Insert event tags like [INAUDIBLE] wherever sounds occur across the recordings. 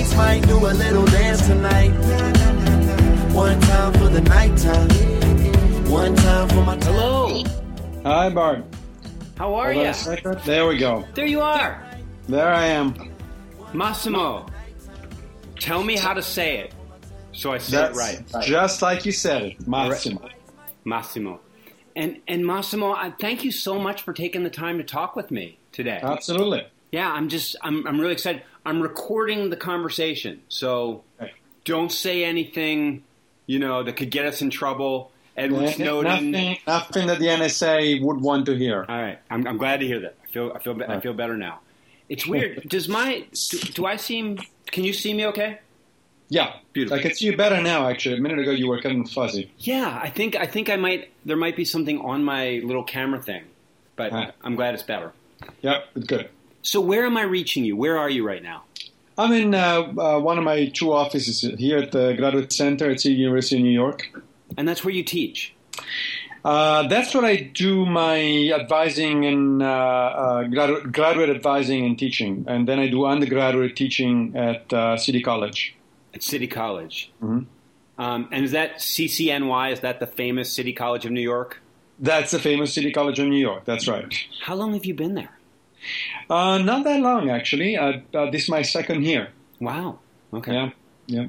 lights might do a little dance tonight. One time for the nighttime. One time for my Hello. Hi, Bart. How are you? There we go. There you are. There I am. Massimo. Tell me how to say it. So I say That's it right. just like you said it, Massimo. Massimo. And and Massimo, I thank you so much for taking the time to talk with me today. Absolutely. Yeah, I'm just I'm I'm really excited. I'm recording the conversation. So don't say anything, you know, that could get us in trouble. Edward Nothing, Snowden. nothing, nothing that the NSA would want to hear. All right, I'm, I'm glad to hear that. I feel I feel be- I feel better now. It's weird. [LAUGHS] Does my do, do I seem? Can you see me? Okay. Yeah, Beautiful. I can see you better now. Actually, a minute ago you were kind of fuzzy. Yeah, I think I think I might. There might be something on my little camera thing, but Ah. I'm glad it's better. Yep, it's good. So where am I reaching you? Where are you right now? I'm in uh, uh, one of my two offices here at the Graduate Center at City University of New York. And that's where you teach. Uh, that's what I do my advising and uh, uh, gradu- graduate advising and teaching, and then I do undergraduate teaching at uh, City College. at City College. Mhm. Um, and is that CCNY? Is that the famous City College of New York? That's the famous City College of New York. That's right. How long have you been there? Uh, not that long, actually. Uh, uh, this is my second year. Wow. Okay. Yeah, yeah.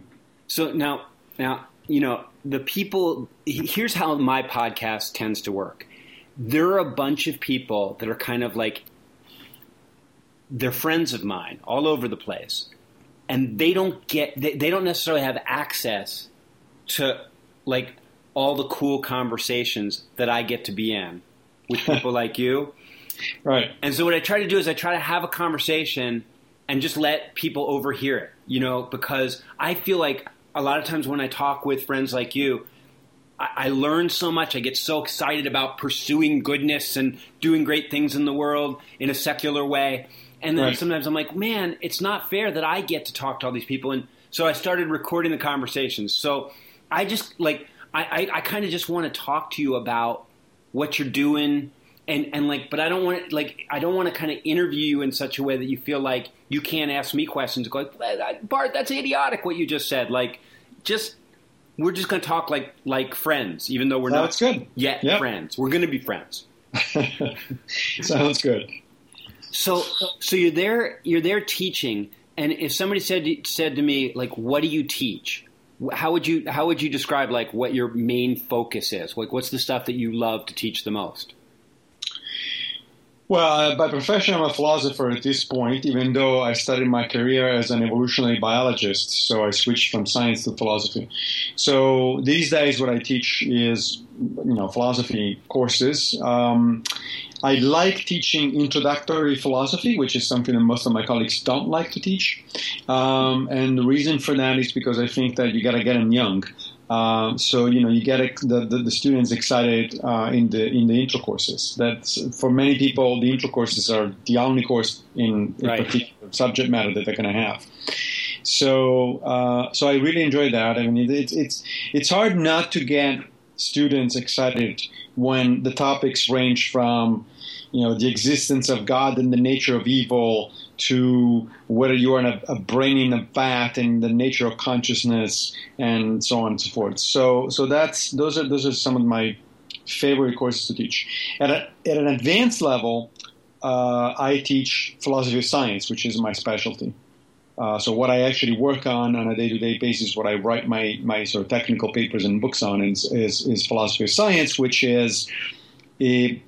So now, now you know the people. Here's how my podcast tends to work. There are a bunch of people that are kind of like they're friends of mine all over the place, and they don't get they, they don't necessarily have access to like all the cool conversations that I get to be in with [LAUGHS] people like you. Right. And so what I try to do is I try to have a conversation and just let people overhear it, you know, because I feel like a lot of times when I talk with friends like you, I, I learn so much. I get so excited about pursuing goodness and doing great things in the world in a secular way. And then Right. sometimes I'm like, man, it's not fair that I get to talk to all these people. And so I started recording the conversations. So I just like, I, I, I kind of just want to talk to you about what you're doing and and like but I don't want like I don't want to kind of interview you in such a way that you feel like you can't ask me questions go like Bart that's idiotic what you just said like just we're just going to talk like like friends even though we're Sounds not good. yet Yep. friends we're going to be friends [LAUGHS] Sounds good. so so you're there you're there teaching and if somebody said said to me like what do you teach how would you how would you describe like what your main focus is like what's the stuff that you love to teach the most Well, uh, by profession, I'm a philosopher at this point, even though I started my career as an evolutionary biologist, so I switched from science to philosophy. So these days, what I teach is, you know, philosophy courses. Um, I like teaching introductory philosophy, which is something that most of my colleagues don't like to teach. Um, and the reason for that is because I think that you got to get them young. Uh, so you know you get the, the, the students excited uh, in the in the intro courses. That's for many people the intro courses are the only course in, in Right. particular subject matter that they're going to have. So uh, so I really enjoy that. I mean it's it's it's hard not to get students excited when the topics range from you know the existence of God and the nature of evil to whether you are in a, a brain in a vat and the nature of consciousness and so on and so forth. So so that's those are those are some of my favorite courses to teach. At, a, at an advanced level, uh, I teach philosophy of science, which is my specialty. Uh, so what I actually work on on a day-to-day basis, what I write my, my sort of technical papers and books on is, is, is philosophy of science, which is a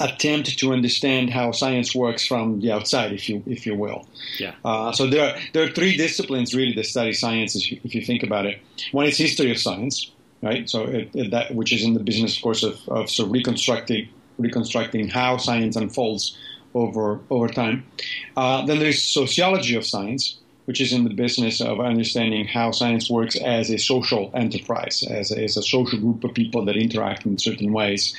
attempt to understand how science works from the outside, if you if you will. Yeah. Uh, so there are there are three disciplines really that study science, if you, if you think about it. One is history of science, right? So it, it, that which is in the business, of course, of, of sort of reconstructing reconstructing how science unfolds over over time. Uh, then there's sociology of science, which is in the business of understanding how science works as a social enterprise, as a, as a social group of people that interact in certain ways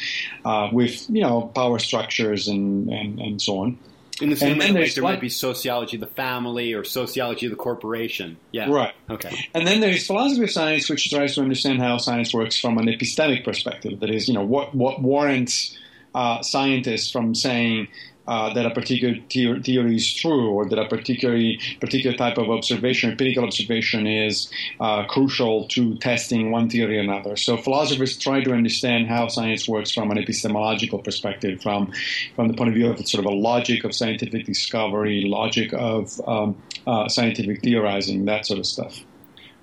uh, with you know power structures and, and, and so on. In the same way, like there might be sociology of the family or sociology of the corporation. Yeah. Right. Okay. And then there is philosophy of science, which tries to understand how science works from an epistemic perspective. That is, you know, what what warrants uh, scientists from saying uh, that a particular theory is true or that a particular particular type of observation, empirical observation, is uh, crucial to testing one theory or another. So philosophers try to understand how science works from an epistemological perspective, from from the point of view of sort of a logic of scientific discovery, logic of um, uh, scientific theorizing, that sort of stuff.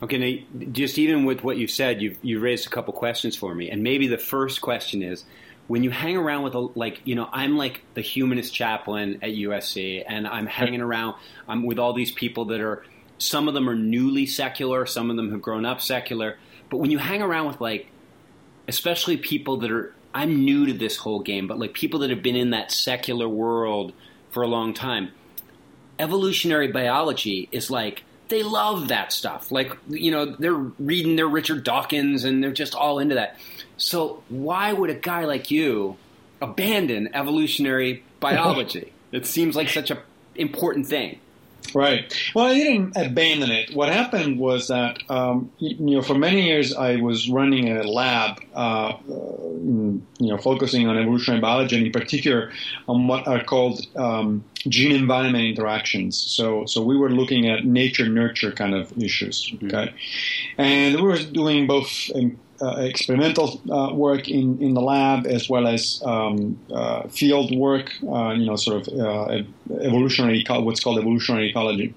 Okay, now, just even with what you've said, you've you raised a couple questions for me, and maybe the first question is when you hang around with a, like you know i'm like the humanist chaplain at usc and i'm hanging around i'm with all these people that are some of them are newly secular some of them have grown up secular but when you hang around with like especially people that are i'm new to this whole game but like people that have been in that secular world for a long time evolutionary biology is like they love that stuff like you know they're reading their richard dawkins and they're just all into that so why would a guy like you abandon evolutionary [LAUGHS] biology? it seems like such an important thing. Right. Well, I didn't abandon it. What happened was that, um, you know, for many years I was running a lab, uh, you know, focusing on evolutionary biology and in particular on what are called um, gene-environment interactions. So, so we were looking at nature-nurture kind of issues. Mm-hmm. Okay, mm-hmm. and we were doing both experimental uh, work in, in the lab as well as um, uh, field work, uh, you know, sort of uh, evolutionary, what's called evolutionary ecology.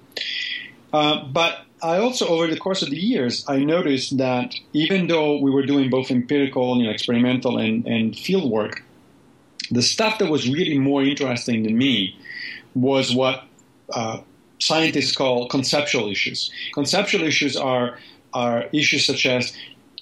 Uh, but I also, over the course of the years, I noticed that even though we were doing both empirical, you know, experimental and, and field work, the stuff that was really more interesting to me was what scientists call conceptual issues. Conceptual issues are are issues such as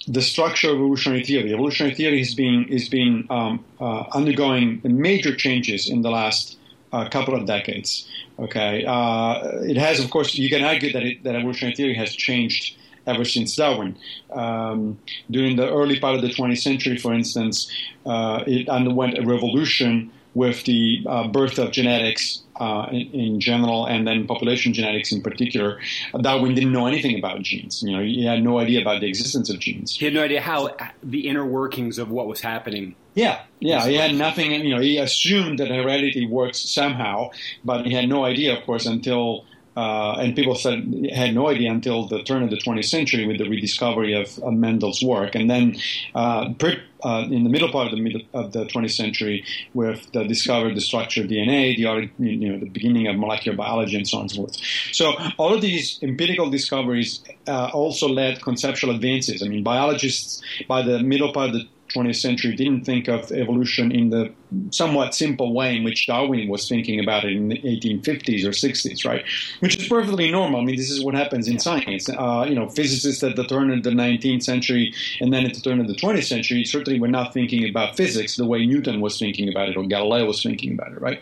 the structure of evolutionary theory. Evolutionary theory has been is being um, uh, undergoing major changes in the last uh, couple of decades. Okay, uh, it has, of course, you can argue that it, that evolutionary theory has changed ever since Darwin. Um, during the early part of the 20th century, for instance, uh, it underwent a revolution with the uh, birth of genetics uh, in, in, general, and then population genetics in particular. Darwin didn't know anything about genes. You know, he had no idea about the existence of genes. He had no idea how the inner workings of what was happening. Yeah, yeah, he had nothing. You know, he assumed that heredity works somehow, but he had no idea, of course, until uh, and people said had no idea until the turn of the 20th century with the rediscovery of, of Mendel's work, and then uh, per, uh, in the middle part of the middle of the 20th century, the discovered the structure of DNA, the you know the beginning of molecular biology, and so on and so forth. So all of these empirical discoveries uh, also led conceptual advances. I mean, biologists by the middle part of the 20th century didn't think of evolution in the somewhat simple way in which Darwin was thinking about it in the 1850s or 60s, right? Which is perfectly normal. I mean, this is what happens in science. Uh, you know, physicists at the turn of the 19th century and then at the turn of the 20th century certainly were not thinking about physics the way Newton was thinking about it or Galileo was thinking about it, right?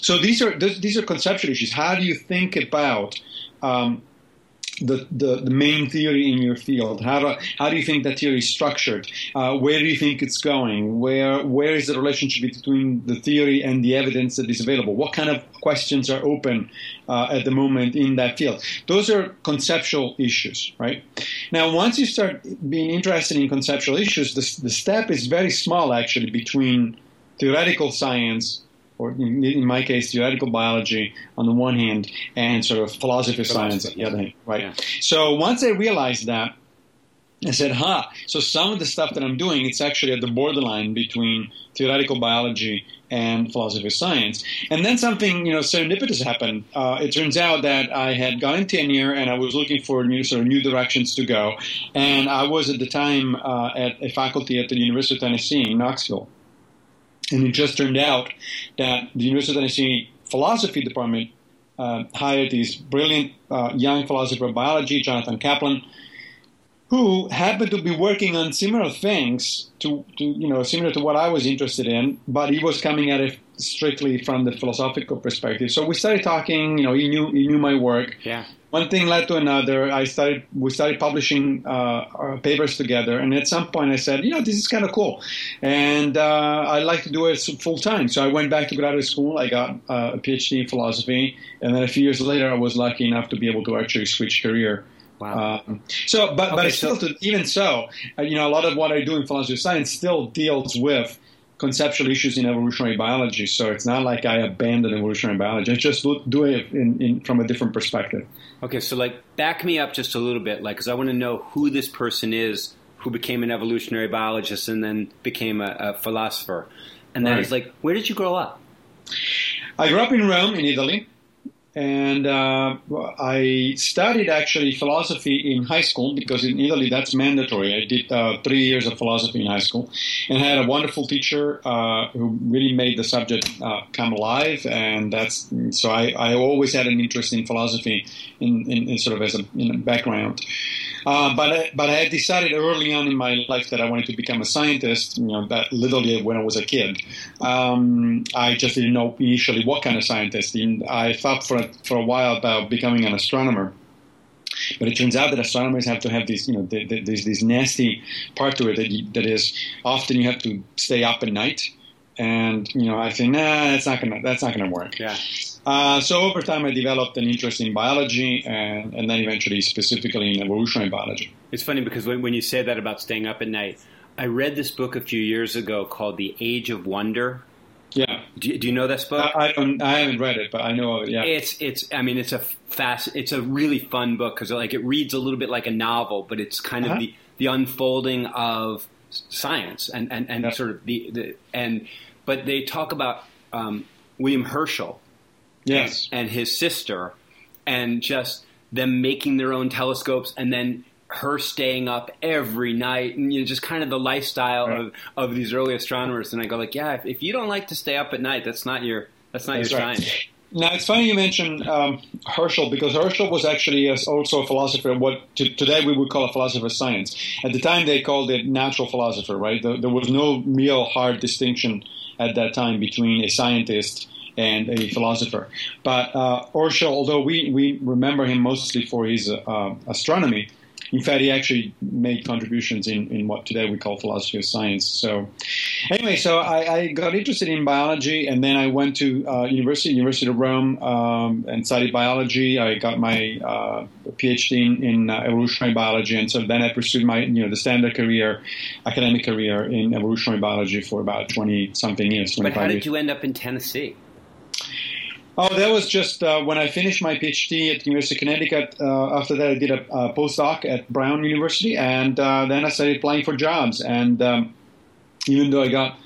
So these are these are conceptual issues. How do you think about um, the, the, the, main theory in your field? How do, how do you think that theory is structured? Uh, where do you think it's going? Where where is the relationship between the theory and the evidence that is available? What kind of questions are open uh, at the moment in that field? Those are conceptual issues, right? Now, once you start being interested in conceptual issues, the, the step is very small actually between theoretical science or in, in, my case, theoretical biology on the one hand, and sort of philosophy of science on the other hand, right? Yeah. So once I realized that, I said, "Huh." So some of the stuff that I'm doing, it's actually at the borderline between theoretical biology and philosophy of science. And then something, you know, serendipitous happened. Uh, it turns out that I had gotten tenure and I was looking for new sort of new directions to go. And I was at the time uh, at a faculty at the University of Tennessee in Knoxville. And it just turned out that the University of Tennessee philosophy department uh, hired this brilliant uh, young philosopher of biology, Jonathan Kaplan, who happened to be working on similar things to, to, you know similar to what I was interested in, but he was coming at it strictly from the philosophical perspective. So we started talking. You know, he knew he knew my work. Yeah one thing led to another. I started, we started publishing uh, papers together, and at some point I said, you know, this is kind of cool, and uh, I'd like to do it full time. So I went back to graduate school. I got uh, a PhD in philosophy, and then a few years later, I was lucky enough to be able to actually switch career. Wow. Um, so, but okay, but still, so- to, even so, uh, you know, a lot of what I do in philosophy of science still deals with conceptual issues in evolutionary biology. So it's not like I abandon evolutionary biology. I just do it in, in, from a different perspective. Okay, so like back me up just a little bit, like because I want to know who this person is who became an evolutionary biologist and then became a, a philosopher. And then right. it's like, where did you grow up? I grew up in Rome, in Italy and uh, I studied actually philosophy in high school because in Italy that's mandatory. I did uh, three years of philosophy in high school, and I had a wonderful teacher uh, who really made the subject uh, come alive. And that's so I, I, always had an interest in philosophy in, in, in sort of as a background. Uh, but I, but I had decided early on in my life that I wanted to become a scientist. You know, that literally when I was a kid, um, I just didn't know initially what kind of scientist. And I thought for a, for a while about becoming an astronomer. But it turns out that astronomers have to have this, you know, there's this nasty part to it that, you, that is often you have to stay up at night, and you know, I think, nah, that's not gonna, that's not gonna work. Yeah. Uh, so over time, I developed an interest in biology, and, and then eventually, specifically in evolutionary biology. It's funny because when, when you say that about staying up at night, I read this book a few years ago called The Age of Wonder. Yeah. Do, do you know this book? I, I, don't. I haven't read it, but I know of it. Yeah. It's it's. I mean, it's a fast. It's a really fun book because like it reads a little bit like a novel, but it's kind of uh-huh. the the unfolding of science and and, and yeah. sort of the, the and but they talk about um, William Herschel yes. and, and his sister, and just them making their own telescopes and then her staying up every night and you know just kind of the lifestyle right. of, of these early astronomers and I go like yeah if, if, you don't like to stay up at night that's not your that's not that's your right. time now it's funny you mentioned um, Herschel because Herschel was actually also a philosopher what to, today we would call a philosopher of science at the time they called it natural philosopher right there, there was no real hard distinction at that time between a scientist and a philosopher. But uh, although we, we remember him mostly for his uh, astronomy, in fact, he actually made contributions in, in what today we call philosophy of science. So, anyway, so I, I got interested in biology, and then I went to uh, university, University of Rome, um, and studied biology. I got my uh, PhD in, in uh, evolutionary biology, and so then I pursued my you know the standard career, academic career in evolutionary biology for about twenty something years. But how did years. you end up in Tennessee? Oh, that was just uh, when I finished my PhD at the University of Connecticut. Uh, after that, I did a, a, postdoc at Brown University, and uh, then I started applying for jobs. And um, even though I got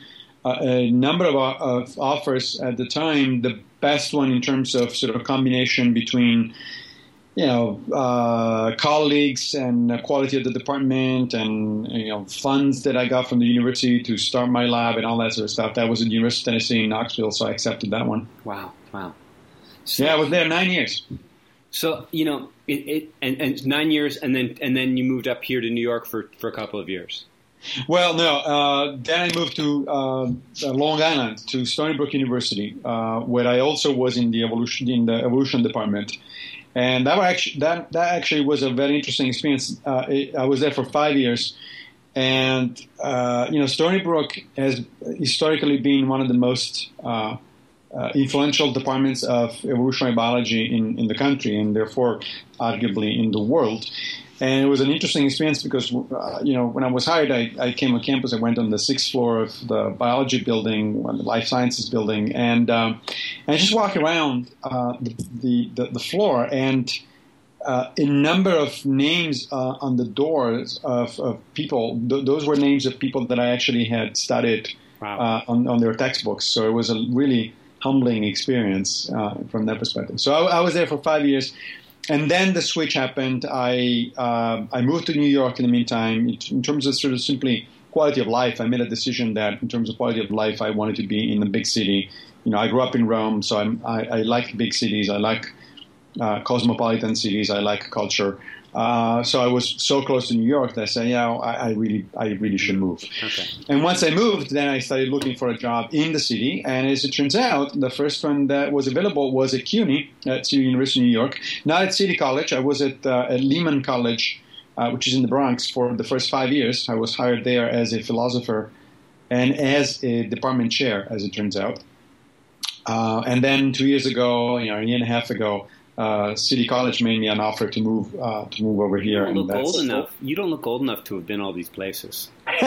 a number of, uh, of, offers at the time, the best one in terms of sort of combination between you know, uh, colleagues and quality of the department and, you know, funds that I got from the university to start my lab and all that sort of stuff. That was at the University of Tennessee in Knoxville, so I accepted that one. Wow, wow. So, yeah, I was there nine years. So you know, it, it and, and, nine years, and then and then you moved up here to New York for, for a couple of years. Well, no. Uh, then I moved to uh, Long Island to Stony Brook University, uh, where I also was in the evolution in the evolution department, and that actually that that actually was a very interesting experience. Uh, it, I was there for five years, and uh, you know, Stony Brook has historically been one of the most uh, influential departments of evolutionary biology in, in the country and therefore arguably in the world. And it was an interesting experience because, uh, you know, when I was hired, I, I, came on campus. I went on the sixth floor of the biology building, the life sciences building, and, um, and I just walk around uh, the, the, the, floor and uh, a number of names uh, on the doors of, of people. Th- those were names of people that I actually had studied wow. Uh, on, on their textbooks. So it was a really humbling experience uh, from that perspective. So I, I, was there for five years, and then the switch happened. I uh, I moved to New York in the meantime. In terms of sort of simply quality of life, I made a decision that in terms of quality of life, I wanted to be in the big city. You know, I grew up in Rome, so I'm, I, I like big cities. I like uh, cosmopolitan cities. I like culture. Uh, so I was so close to New York that I said, yeah, I, I, really, I really should move. Okay. And once I moved, then I started looking for a job in the city. And as it turns out, the first one that was available was at CUNY, at City University of New York, not at City College. I was at, uh, at Lehman College, uh, which is in the Bronx, for the first five years. I was hired there as a philosopher and as a department chair, as it turns out. Uh, and then two years ago, you know, a year and a half ago, uh, City College made me an offer to move uh, to move over here. You don't look old enough. You don't look old enough to have been all these places. [LAUGHS]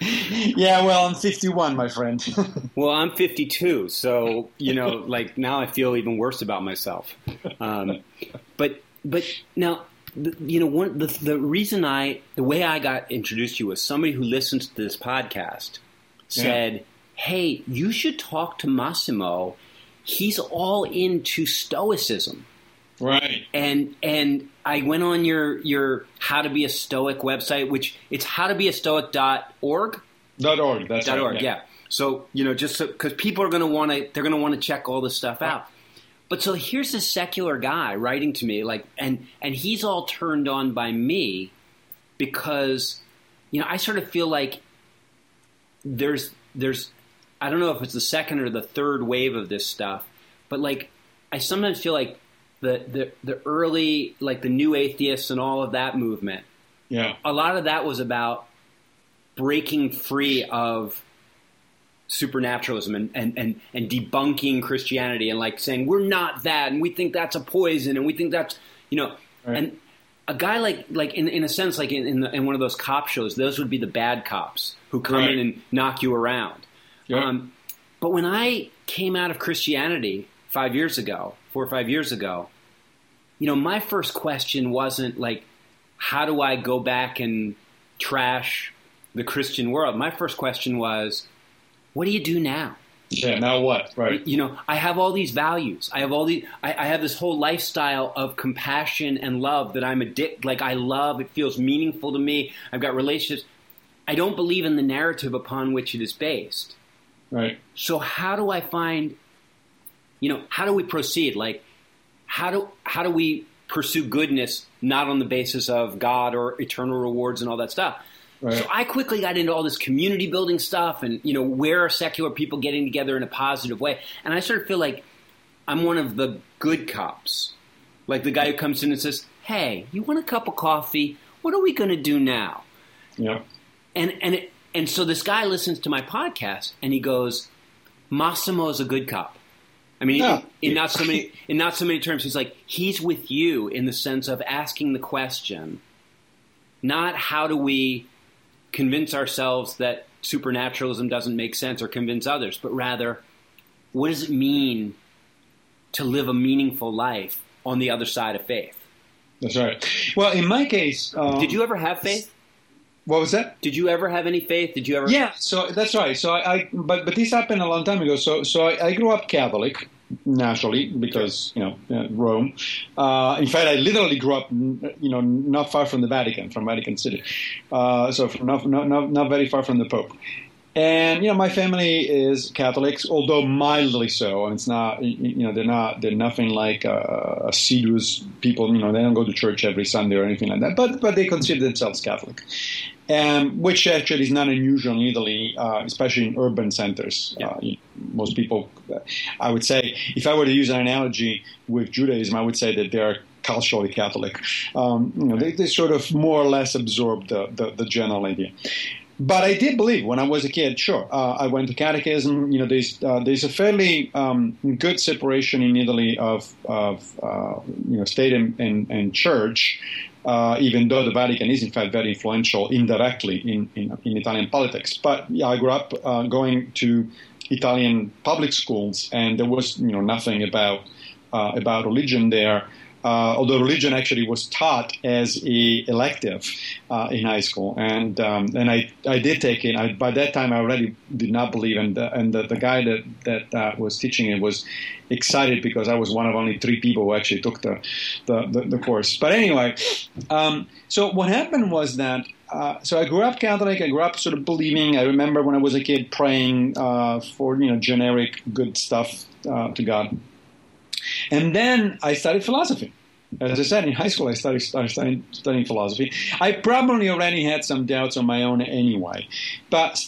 yeah, well, I'm 51, my friend. [LAUGHS] well, I'm 52, so you know, [LAUGHS] like now I feel even worse about myself. Um, but but now, the, you know, one the, the reason I the way I got introduced to you was somebody who listens to this podcast said, yeah. "Hey, you should talk to Massimo. He's all into Stoicism." Right. And and I went on your your how to be a stoic website, which it's howtobeastoic.org. Dot org. That's dot right, org. Yeah. yeah. So you know, just because so, people are going to want to, they're going to want to check all this stuff out. But so here's this secular guy writing to me, like, and and he's all turned on by me because, you know, I sort of feel like there's there's I don't know if it's the second or the third wave of this stuff, but like I sometimes feel like the, the, the early, like the new atheists and all of that movement. Yeah. A lot of that was about breaking free of supernaturalism and, and, and, and debunking Christianity and like saying we're not that and we think that's a poison and we think that's you know right. and a guy like like in, in a sense like in in, the, in, one of those cop shows those would be the bad cops who come right. in and knock you around. Um, but when I came out of Christianity five years ago, four or five years ago, you know, my first question wasn't like, how do I go back and trash the Christian world? My first question was, what do you do now? Yeah, now what? Right. You know, I have all these values. I have all the. I, I have this whole lifestyle of compassion and love that I'm addicted. Like I love. It feels meaningful to me. I've got relationships. I don't believe in the narrative upon which it is based. Right. So how do I find you know, how do we proceed? Like, how do how do we pursue goodness not on the basis of God or eternal rewards and all that stuff? Right. So I quickly got into all this community building stuff, and you know, where are secular people getting together in a positive way? And I sort of feel like I'm one of the good cops, like the guy who comes in and says, "Hey, you want a cup of coffee? What are we going to do now?" Yeah. And and it, and so this guy listens to my podcast, and he goes, Massimo is a good cop." I mean, in, in, not so many in not so many terms, he's like he's with you in the sense of asking the question, not how do we convince ourselves that supernaturalism doesn't make sense or convince others, but rather, what does it mean to live a meaningful life on the other side of faith? That's right. Well, in my case, um, did you ever have faith? What was that? Did you ever have any faith? Did you ever? Yeah, so that's right. So I, I but but this happened a long time ago. So so I, I grew up Catholic naturally because you know uh, Rome. Uh, in fact, I literally grew up you know not far from the Vatican, from Vatican City, uh, so not, not not very far from the Pope. And you know, my family is Catholics, although mildly so. And it's not, you know, they're not, they're nothing like uh, assiduous people. You know, they don't go to church every Sunday or anything like that. But but they consider themselves Catholic, um, which actually is not unusual in Italy, uh, especially in urban centers. Yeah. Uh, most people, uh, I would say, if I were to use an analogy with Judaism, I would say that they are culturally Catholic. Um, you know, they, they, sort of more or less absorb the, the, the general idea. But I did believe when I was a kid. Sure, uh, I went to catechism. You know, there's uh, there's a fairly um, good separation in Italy of of uh, you know state and, and, and church. Uh, even though the Vatican is in fact very influential indirectly in, in, in Italian politics. But yeah, I grew up uh, going to Italian public schools, and there was you know nothing about uh, about religion there uh, although religion actually was taught as a elective uh, in high school, and um, and I, I did take it. I, by that time, I already did not believe, and the, and the, the guy that that uh, was teaching it was excited because I was one of only three people who actually took the the, the, the course. But anyway, um, so what happened was that. Uh, so I grew up Catholic. I grew up sort of believing. I remember when I was a kid praying uh, for you know generic good stuff uh, to God. And then I studied philosophy. As I said, in high school, I started, studying, studying, philosophy. I probably already had some doubts on my own anyway. But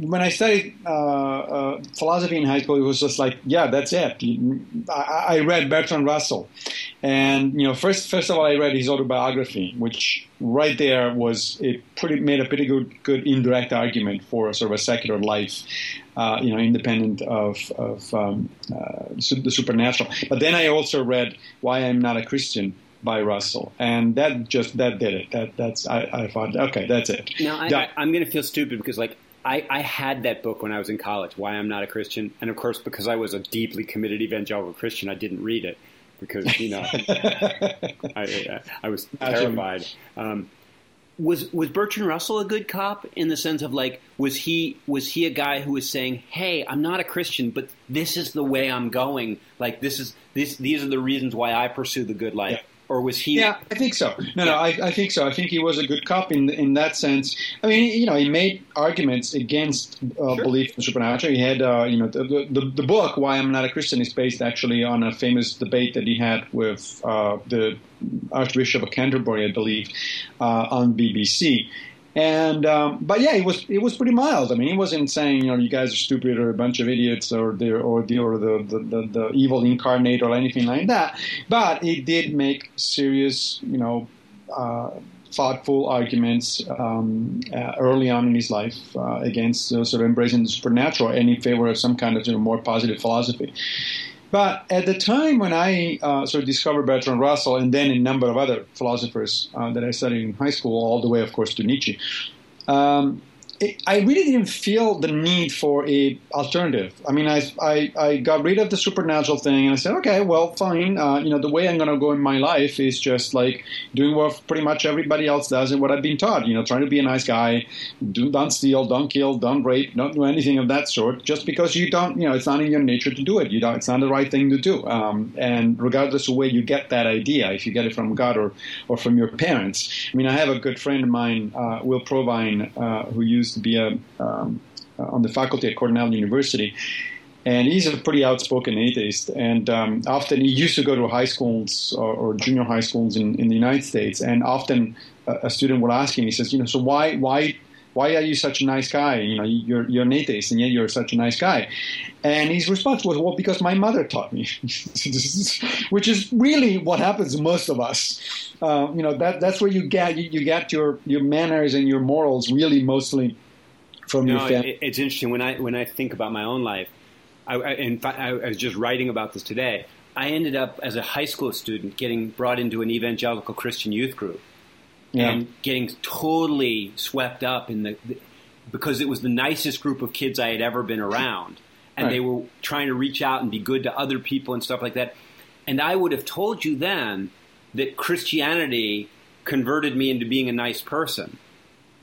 when I studied uh, uh, philosophy in high school, it was just like, yeah, that's it. I, I, read Bertrand Russell. And, you know, first, first of all, I read his autobiography, which right there was, it pretty, made a pretty good, good indirect argument for sort of a secular life uh, you know, independent of, of um, uh, the supernatural. But then I also read Why I'm Not a Christian by Russell, and that just that did it. That that's I, I thought okay, that's it. Now I, I, I'm going to feel stupid because like I, I had that book when I was in college, Why I'm Not a Christian, and of course because I was a deeply committed evangelical Christian, I didn't read it because you know [LAUGHS] I, I was terrified. Um, was was Bertrand Russell a good cop in the sense of like was he was he a guy who was saying, "Hey, I'm not a Christian, but this is the way I'm going. Like this is this these are the reasons why I pursue the good life." Yeah or was he? Yeah, I think so. No, no, I, I, think so. I think he was a good cop in in that sense. I mean, you know, he made arguments against uh, sure. belief in the supernatural. He had, uh, you know, the, the, the book "Why I'm Not a Christian" is based actually on a famous debate that he had with uh, the Archbishop of Canterbury, I believe, uh, on BBC. And um, but yeah, it was it was pretty mild. I mean, he wasn't saying you know you guys are stupid or a bunch of idiots or the or the or the the, the, the evil incarnate or anything like that. But he did make serious you know. Uh, thoughtful arguments um, uh, early on in his life uh, against sort of embracing the supernatural and in favor of some kind of you know, more positive philosophy. But at the time when I uh, sort of discovered Bertrand Russell and then a number of other philosophers uh, that I studied in high school, all the way, of course, to Nietzsche, um, I really didn't feel the need for a alternative. I mean, I, I, I, got rid of the supernatural thing, and I said, okay, well, fine. Uh, you know, the way I'm going to go in my life is just like doing what pretty much everybody else does and what I've been taught. You know, trying to be a nice guy, do, don't steal, don't kill, don't rape, don't do anything of that sort. Just because you don't, you know, it's not in your nature to do it. You don't. It's not the right thing to do. Um, and regardless of where you get that idea, if you get it from God or or from your parents. I mean, I have a good friend of mine, uh, Will Provine, uh, who used to be a, um, on the faculty at Cornell University. And he's a pretty outspoken atheist. And um, often he used to go to high schools or, or junior high schools in, in, the United States. And often a, a, student would ask him, he says, you know, so why, why, why are you such a nice guy? You know, you're, you're an atheist and yet you're such a nice guy. And his response was, well, because my mother taught me, [LAUGHS] which is really what happens to most of us. Uh, you know, that, that's where you get, you, you get your, your manners and your morals really mostly from no, your family? it's interesting when I when I think about my own life. I, I, in fact, I was just writing about this today. I ended up as a high school student getting brought into an evangelical Christian youth group yeah. and getting totally swept up in the, the, because it was the nicest group of kids I had ever been around, and right. they were trying to reach out and be good to other people and stuff like that. And I would have told you then that Christianity converted me into being a nice person.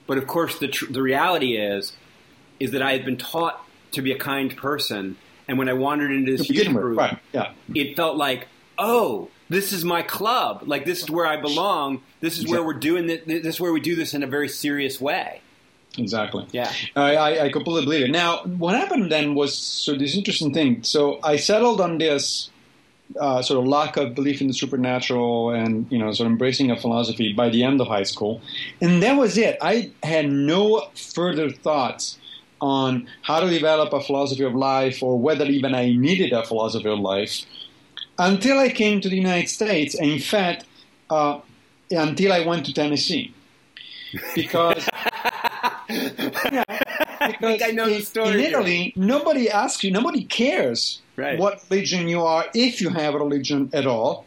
But of course, the tr- the reality is is that I had been taught to be a kind person, and when I wandered into this youth group, right. yeah. it felt like, oh, this is my club. Like this is where I belong. This is exactly. where we're doing this. This is where we do this in a very serious way. Exactly. Yeah. I, I, I completely believe it. Now, what happened then was so this interesting thing. So I settled on this uh, sort of lack of belief in the supernatural and you know sort of embracing a philosophy by the end of high school, and that was it. I had no further thoughts on how to develop a philosophy of life or whether even I needed a philosophy of life until I came to the United States. And in fact, uh, until I went to Tennessee, because. [LAUGHS] yeah, because I, I know in, the story. In Italy, here. nobody asks you, nobody cares right. what religion you are, if you have a religion at all.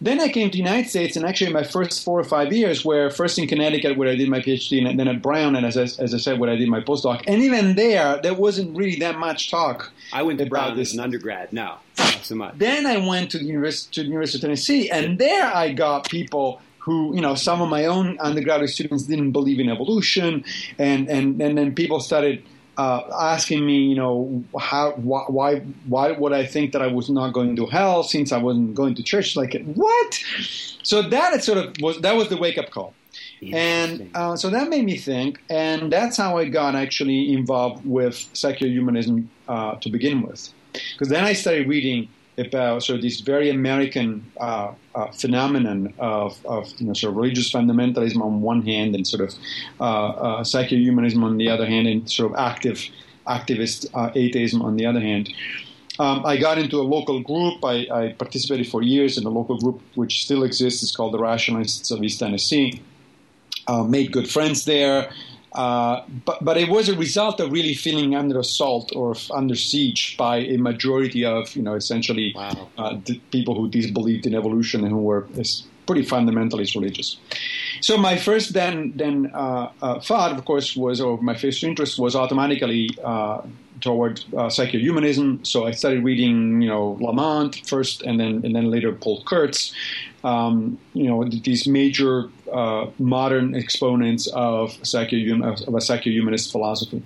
Then I came to the United States, and actually, my first four or five years were first in Connecticut, where I did my PhD, and then at Brown, and as I, as I said, where I did my postdoc. And even there, there wasn't really that much talk. I went to Brown this. as an undergrad. No, not so much. Then I went to the University, to the University of Tennessee, and there I got people who, you know, some of my own undergraduate students didn't believe in evolution, and and and then people started uh, asking me, you know, how why why would I think that I was not going to hell since I wasn't going to church? Like what? So that sort of was that was the wake up call, and uh, so that made me think, and that's how I got actually involved with secular humanism uh, to begin with, because then I started reading about of this very American uh, uh, phenomenon of, of you know, sort of religious fundamentalism on one hand and sort of uh, uh humanism on the other hand, and sort of active activist uh, atheism on the other hand. Um, I got into a local group. I, I, participated for years in a local group which still exists. It's called the Rationalists of East Tennessee. Uh, made good friends there. Uh, but, but it was a result of really feeling under assault or under siege by a majority of, you know, essentially wow. uh, people who disbelieved in evolution and who were pretty fundamentalist religious. So my first then then uh, uh, thought, of course, was or my first interest was automatically uh, toward uh, secular humanism. So I started reading, you know, Lamont first, and then and then later Paul Kurtz. Um, you know, these major uh, modern exponents of, psychohum- of a secular humanist philosophy.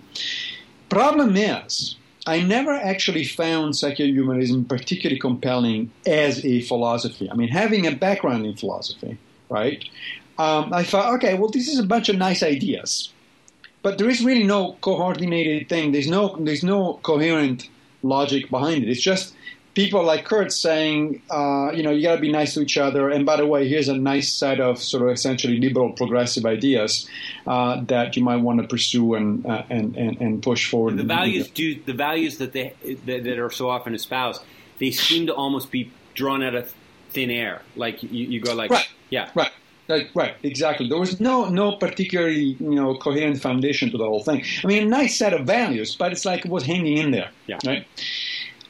Problem is, I never actually found secular humanism particularly compelling as a philosophy. I mean, having a background in philosophy, right? Um, I thought, okay, well, this is a bunch of nice ideas, but there is really no coordinated thing. There's no there's no coherent logic behind it. It's just people like Kurtz saying, uh, you know, you got to be nice to each other. And by the way, here's a nice set of sort of essentially liberal progressive ideas uh, that you might want to pursue and, uh, and, and and push forward. The values do the values that they that, that, are so often espoused. They seem to almost be drawn out of thin air. Like you, you go like, right. yeah, right. right, exactly. There was no no particularly you know coherent foundation to the whole thing. I mean, a nice set of values, but it's like it was hanging in there. Yeah. Right.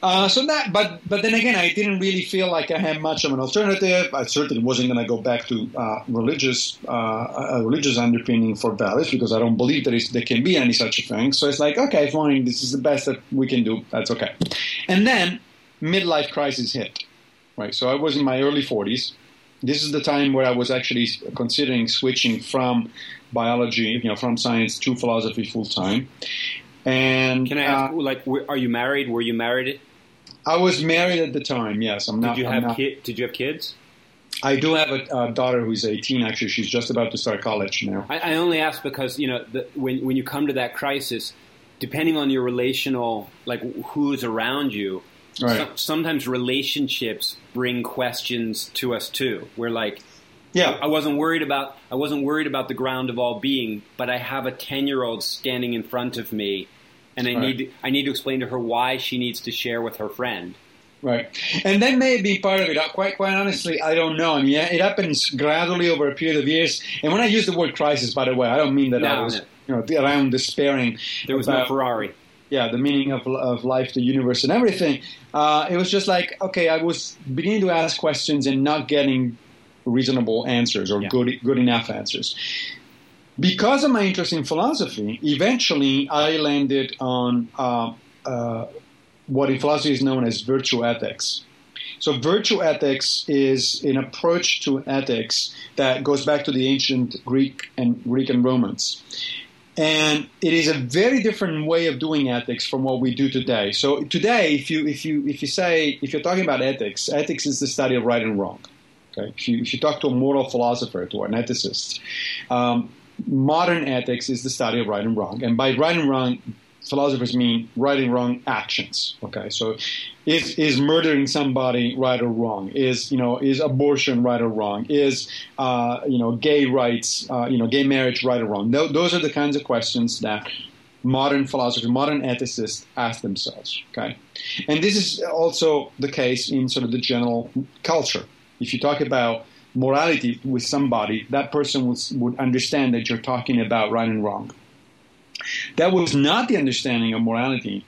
Uh, so that, but but then again, I didn't really feel like I had much of an alternative. I certainly wasn't going to go back to uh, religious uh, religious underpinning for values because I don't believe there is there can be any such a thing. So it's like, okay, fine, this is the best that we can do. That's okay. And then midlife crisis hit. Right. So I was in my early forties. This is the time where I was actually considering switching from biology, you know, from science to philosophy full time. And can I ask, uh, like, are you married? Were you married I was married at the time. Yes, I'm not. Did you have not, ki- Did you have kids? I do have a, a, daughter who's 18. Actually, she's just about to start college now. I, I only ask because you know the, when when you come to that crisis, depending on your relational, like who's around you, right. so, sometimes relationships bring questions to us too. We're like, yeah, I wasn't worried about I wasn't worried about the ground of all being, but I have a 10 year old standing in front of me and I right. need to, I need to explain to her why she needs to share with her friend. Right, and that may be part of it. Quite, quite honestly, I don't know. I mean, it happens gradually over a period of years. And when I use the word crisis, by the way, I don't mean that no, I was, no. you know, around despairing. There was about, no Ferrari. Yeah, the meaning of, of life, the universe, and everything. Uh, it was just like, okay, I was beginning to ask questions and not getting reasonable answers or yeah. good good enough answers because of my interest in philosophy, eventually I landed on uh, uh, what in philosophy is known as virtue ethics. So, virtue ethics is an approach to ethics that goes back to the ancient Greek and Greek and Romans. And it is a very different way of doing ethics from what we do today. So today, if you if you if you say if you're talking about ethics, ethics is the study of right and wrong. Okay? If you if you talk to a moral philosopher, to an ethicist, um, modern ethics is the study of right and wrong. And by right and wrong, philosophers mean right and wrong actions. Okay, so is is murdering somebody right or wrong? Is you know is abortion right or wrong? Is uh, you know gay rights, uh, you know gay marriage right or wrong? Th- those are the kinds of questions that modern philosophers, modern ethicists ask themselves. Okay, and this is also the case in sort of the general culture. If you talk about morality with somebody, that person would, would understand that you're talking about right and wrong. That was not the understanding of morality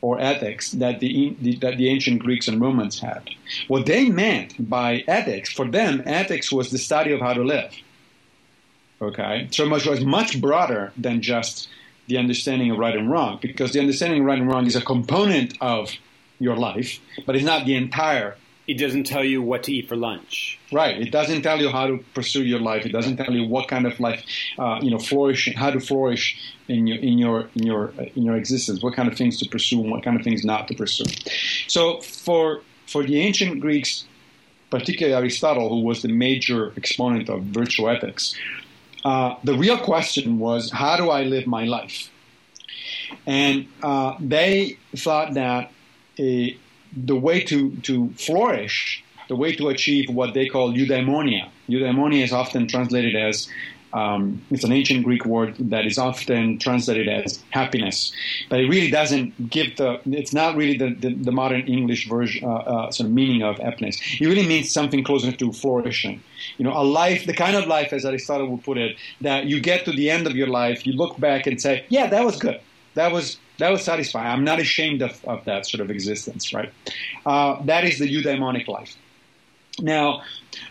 or ethics that the, the, that the ancient Greeks and Romans had. What they meant by ethics, for them, ethics was the study of how to live. Okay, so much was much broader than just the understanding of right and wrong, because the understanding of right and wrong is a component of your life, but it's not the entire it doesn't tell you what to eat for lunch. Right. It doesn't tell you how to pursue your life. It doesn't tell you what kind of life, uh, you know, flourish, how to flourish in your in your in your in your existence. What kind of things to pursue and what kind of things not to pursue. So for for the ancient Greeks, particularly Aristotle, who was the major exponent of virtue ethics, uh, the real question was, how do I live my life? And uh, they thought that a the way to, to flourish, the way to achieve what they call eudaimonia. Eudaimonia is often translated as um, it's an ancient Greek word that is often translated as happiness, but it really doesn't give the. It's not really the, the, the modern English version, uh, uh, sort of meaning of happiness. It really means something closer to flourishing. You know, a life, the kind of life, as Aristotle would put it, that you get to the end of your life, you look back and say, "Yeah, that was good. That was that was satisfying. I'm not ashamed of, of that sort of existence, right? Uh, that is the eudaimonic life. Now,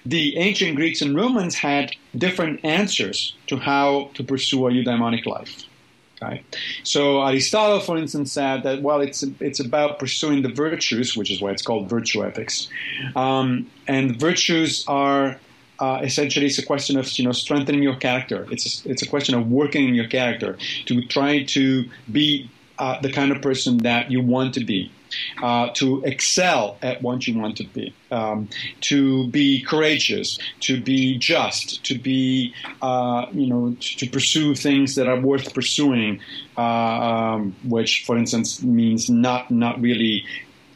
the ancient Greeks and Romans had different answers to how to pursue a eudaimonic life. Okay? So Aristotle, for instance, said that well, it's it's about pursuing the virtues, which is why it's called virtue ethics, um, and virtues are uh, essentially it's a question of you know strengthening your character. It's a, it's a question of working in your character to try to be uh, the kind of person that you want to be uh, to excel at what you want to be, um, to be courageous, to be just, to be, uh, you know, to, to, pursue things that are worth pursuing, uh, um, which, for instance, means not not really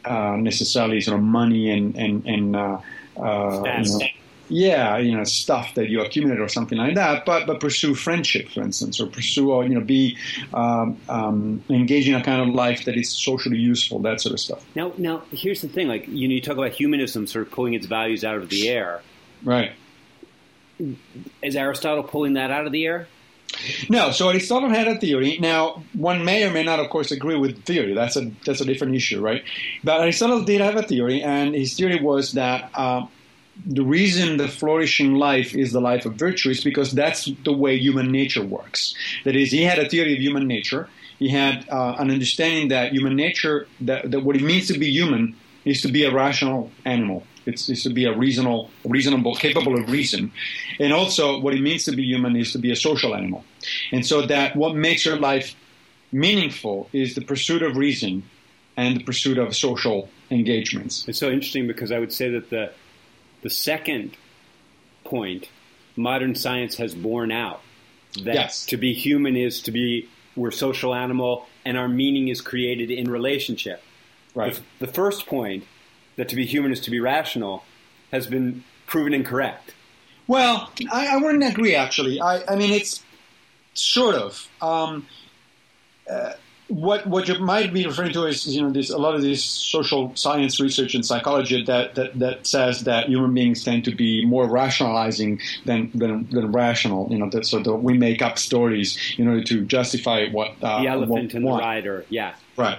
uh, necessarily sort of money and and and uh, you know, yeah, you know, stuff that you accumulate or something like that, but but pursue friendship, for instance, or pursue or you know be um, um, engage in a kind of life that is socially useful, that sort of stuff. Now, now here's the thing: like you know, you talk about humanism sort of pulling its values out of the air, right? Is Aristotle pulling that out of the air? No, so Aristotle had a theory. Now, one may or may not, of course, agree with the theory. That's a that's a different issue, right? But Aristotle did have a theory, and his theory was that uh, the reason the flourishing life is the life of virtue is because that's the way human nature works. That is, he had a theory of human nature. He had uh, an understanding that human nature, that, that, what it means to be human, is to be a rational animal. It's, it's to be a reasonable, reasonable, capable of reason. And also, what it means to be human is to be a social animal. And so that what makes your life meaningful is the pursuit of reason and the pursuit of social engagements. It's so interesting because I would say that the the second point, modern science has borne out that yes. to be human is to be we're social animal and our meaning is created in relationship. Right. The, the first point that to be human is to be rational has been proven incorrect. Well, I, I wouldn't agree. Actually, I, I mean it's sort of. Um, uh, what what you might be referring to is you know this a lot of this social science research and psychology that, that, that says that human beings tend to be more rationalizing than than, than rational you know that, so that we make up stories in order to justify what uh, the elephant in the rider yeah. Right.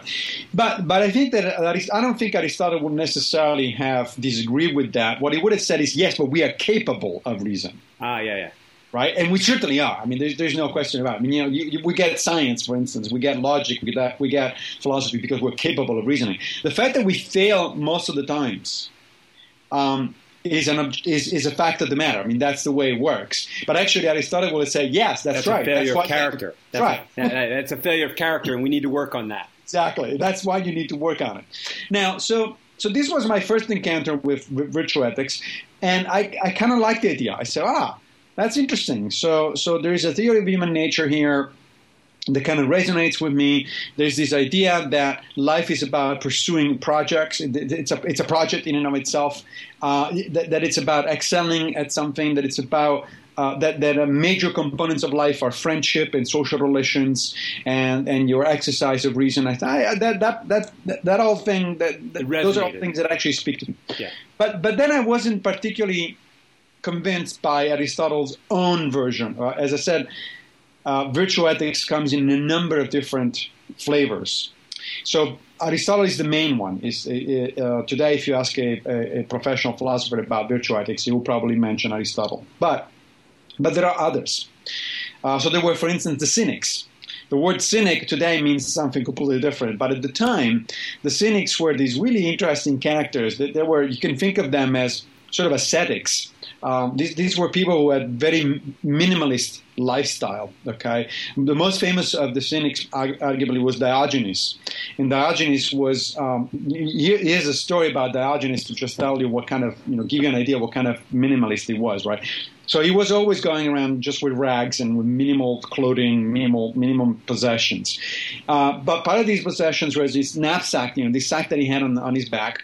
But but I think that I don't think Aristotle would necessarily have disagreed with that. What he would have said is yes but we are capable of reason. Ah yeah yeah right? And we certainly are. I mean, there's, there's no question about it. I mean, you know, you, you, we get science, for instance, we get logic, we get, we get philosophy because we're capable of reasoning. The fact that we fail most of the times um, is, an, is, is a fact of the matter. I mean, that's the way it works. But actually, Aristotle would say, yes, that's, that's right. A failure that's of character. That's right. A, that's a failure of character, and we need to work on that. Exactly. That's why you need to work on it. Now, so so this was my first encounter with, with virtue ethics, and I, I kind of liked the idea. I said, ah, that's interesting. So, so there is a theory of human nature here that kind of resonates with me. There's this idea that life is about pursuing projects. It's a it's a project in and of itself. Uh, that, that, it's about excelling at something. That it's about uh, that that major components of life are friendship and social relations and and your exercise of reason. I, I that, that that that that all thing that, that those are all things that actually speak to me. Yeah. But but then I wasn't particularly convinced by Aristotle's own version. Uh, as I said, uh, virtue ethics comes in a number of different flavors. So Aristotle is the main one. Is uh, uh, today, if you ask a, a, a, professional philosopher about virtue ethics, he will probably mention Aristotle. But but there are others. Uh, so there were, for instance, the Cynics. The word cynic today means something completely different, but at the time, the cynics were these really interesting characters. That they were you can think of them as sort of ascetics um, these, these were people who had very minimalist lifestyle. Okay, the most famous of the cynics, arguably, was Diogenes, and Diogenes was. Um, here's a story about Diogenes to just tell you what kind of, you know, give you an idea what kind of minimalist he was, right? So he was always going around just with rags and with minimal clothing, minimal minimum possessions. Uh, but part of these possessions was this knapsack, you know, this sack that he had on, on his back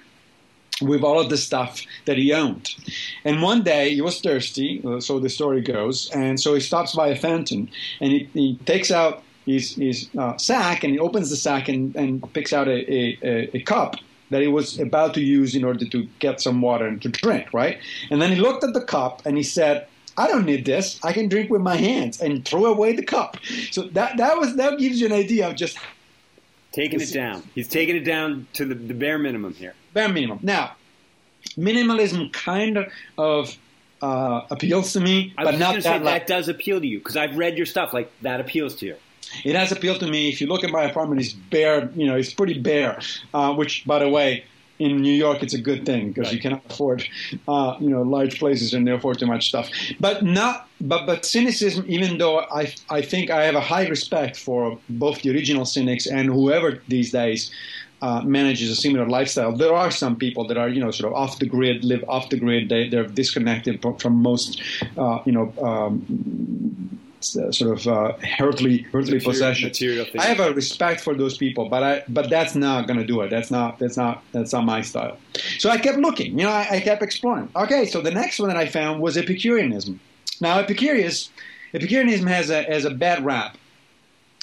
with all of the stuff that he owned. And one day he was thirsty, uh, so the story goes, and so he stops by a fountain and he, he takes out his, his uh, sack and he opens the sack and, and picks out a, a, a, cup that he was about to use in order to get some water and to drink, right? And then he looked at the cup and he said, I don't need this. I can drink with my hands and throw away the cup. So that that was that gives you an idea of just taking it down. He's taking it down to the, the bare minimum here bare minimum. Now, minimalism kind of uh, appeals to me, I but not that. say like- that does appeal to you because I've read your stuff. Like that appeals to you. It has appealed to me. If you look at my apartment, it's bare. You know, it's pretty bare. Uh, which, by the way, in New York, it's a good thing because you cannot afford, uh, you know, large places and therefore too much stuff. But not. But but cynicism. Even though I I think I have a high respect for both the original cynics and whoever these days. Uh, manages a similar lifestyle. There are some people that are, you know, sort of off the grid, live off the grid. They, they're disconnected from, most, uh, you know, um, uh, sort of uh, earthly earthly material. I have a respect for those people, but I but that's not going to do it. That's not that's not that's not my style. So I kept looking. You know, I, I kept exploring. Okay, so the next one that I found was Epicureanism. Now, Epicurus, Epicureanism has a has a bad rap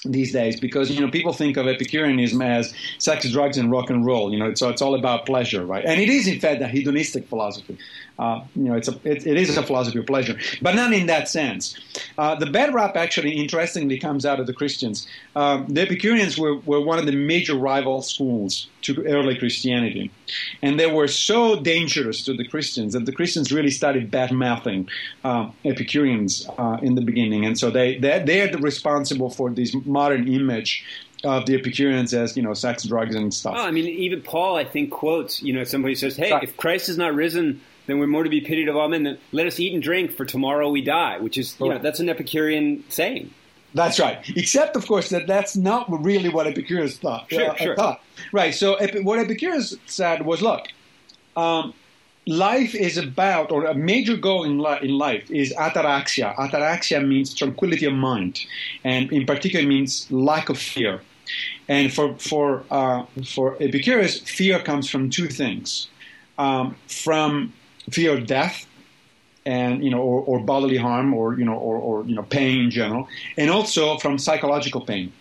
these days because you know people think of Epicureanism as sex, drugs, and rock and roll. You know, so it's all about pleasure, right? And it is in fact a hedonistic philosophy. Uh, you know, it's a it, it is a philosophy of pleasure, but not in that sense. Uh, the bad rap actually, interestingly, comes out of the Christians. Um, the Epicureans were, were one of the major rival schools to early Christianity, and they were so dangerous to the Christians that the Christians really started bad mouthing uh, Epicureans uh, in the beginning, and so they they they're responsible for this modern image of the Epicureans as you know sex, drugs, and stuff. Oh, I mean, even Paul, I think, quotes, you know, somebody says, hey, if Christ is not risen, then we're more to be pitied of all men. Then let us eat and drink, for tomorrow we die, which is, you know, that's an Epicurean saying. That's right. Except, of course, that that's not really what Epicurus thought. Sure, uh, sure. thought. Right. So, what Epicurus said was, look, um, life is about, or a major goal in, li- in life is ataraxia. Ataraxia means tranquility of mind, and in particular means lack of fear. And for for uh, for Epicurus, fear comes from two things: um, from fear of death, and you know, or, or bodily harm, or you know, or, or you know, pain in general, and also from psychological pain.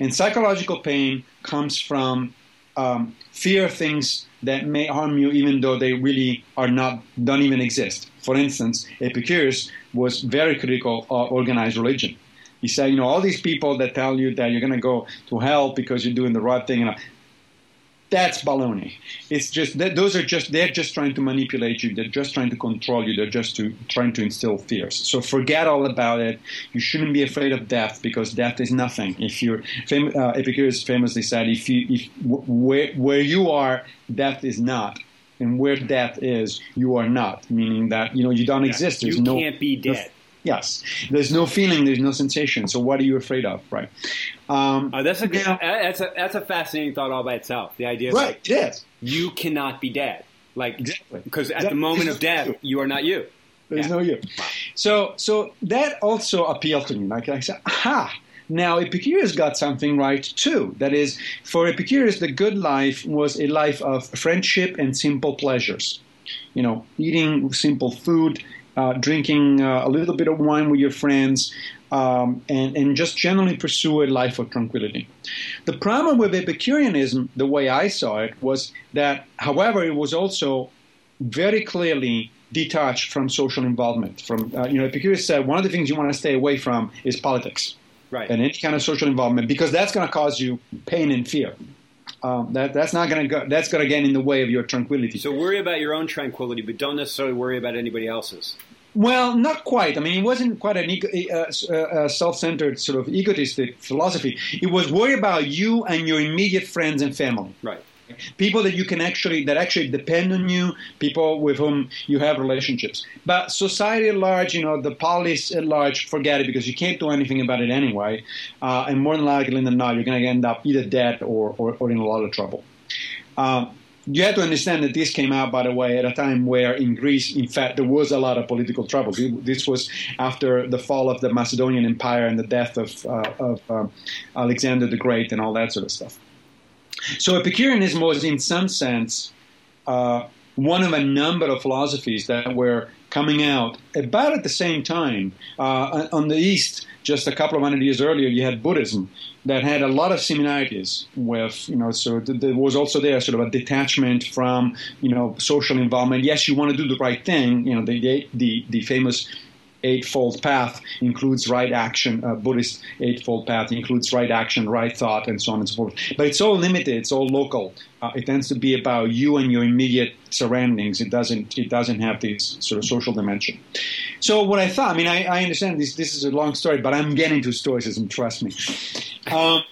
And psychological pain comes from um, fear of things that may harm you, even though they really are not, don't even exist. For instance, Epicurus was very critical of organized religion. He said, you know, all these people that tell you that you're going to go to hell because you're doing the right thing, know, that's baloney. It's just that those are just they're just trying to manipulate you. They're just trying to control you. They're just to, trying to instill fears. So forget all about it. You shouldn't be afraid of death because death is nothing. If you're fam- uh, Epicurus famously said, if you if w- where where you are, death is not. And where death is, you are not. Meaning that you know you don't exist. There's you no can't be dead. Yes, there's no feeling. There's no sensation. So what are you afraid of, right? Um, Oh, that's a good, Now- that's a that's a fascinating thought all by itself. The idea, is right. It is. you cannot be dead, like Exactly. because at Exactly. the moment of death, you are not you. There's Yeah. no you. So, so that also appealed to me. Like I said, aha. Now Epicurus got something right too. That is, for Epicurus, the good life was a life of friendship and simple pleasures. You know, eating simple food, uh, drinking uh, a little bit of wine with your friends, um, and, and just generally pursue a life of tranquility. The problem with Epicureanism, the way I saw it, was that, however, it was also very clearly detached from social involvement. From uh, you know, Epicurus said one of the things you want to stay away from is politics Right. and any kind of social involvement because that's going to cause you pain and fear. Um, that that's not going to go. That's going to get in the way of your tranquility. so worry about your own tranquility, but don't necessarily worry about anybody else's. Well, not quite. I mean, it wasn't quite an uh, uh, self-centered sort of egotistic philosophy. It was worry about you and your immediate friends and family. Right. People that you can actually that actually depend on you, people with whom you have relationships. But society at large, you know, the polis at large, forget it because you can't do anything about it anyway. Uh, and more than likely than not, you're going to end up either dead or, or, or in a lot of trouble. Um, you have to understand that this came out, by the way, at a time where in Greece, in fact, there was a lot of political trouble. This was after the fall of the Macedonian Empire and the death of, uh, of uh, Alexander the Great and all that sort of stuff. So Epicureanism was, in some sense, uh, one of a number of philosophies that were coming out about at the same time. Uh, on the East, just a couple of hundred years earlier, you had Buddhism that had a lot of similarities with, you know, so th- there was also there sort of a detachment from, you know, social involvement. Yes, you want to do the right thing. You know, the the, the famous Eightfold Path includes right action. Uh, Buddhist Eightfold Path includes right action, right thought, and so on and so forth. But it's all limited. It's all local. Uh, it tends to be about you and your immediate surroundings. It doesn't. It doesn't have this sort of social dimension. So what I thought. I mean, I, I understand this. This is a long story, but I'm getting to Stoicism. Trust me. Um,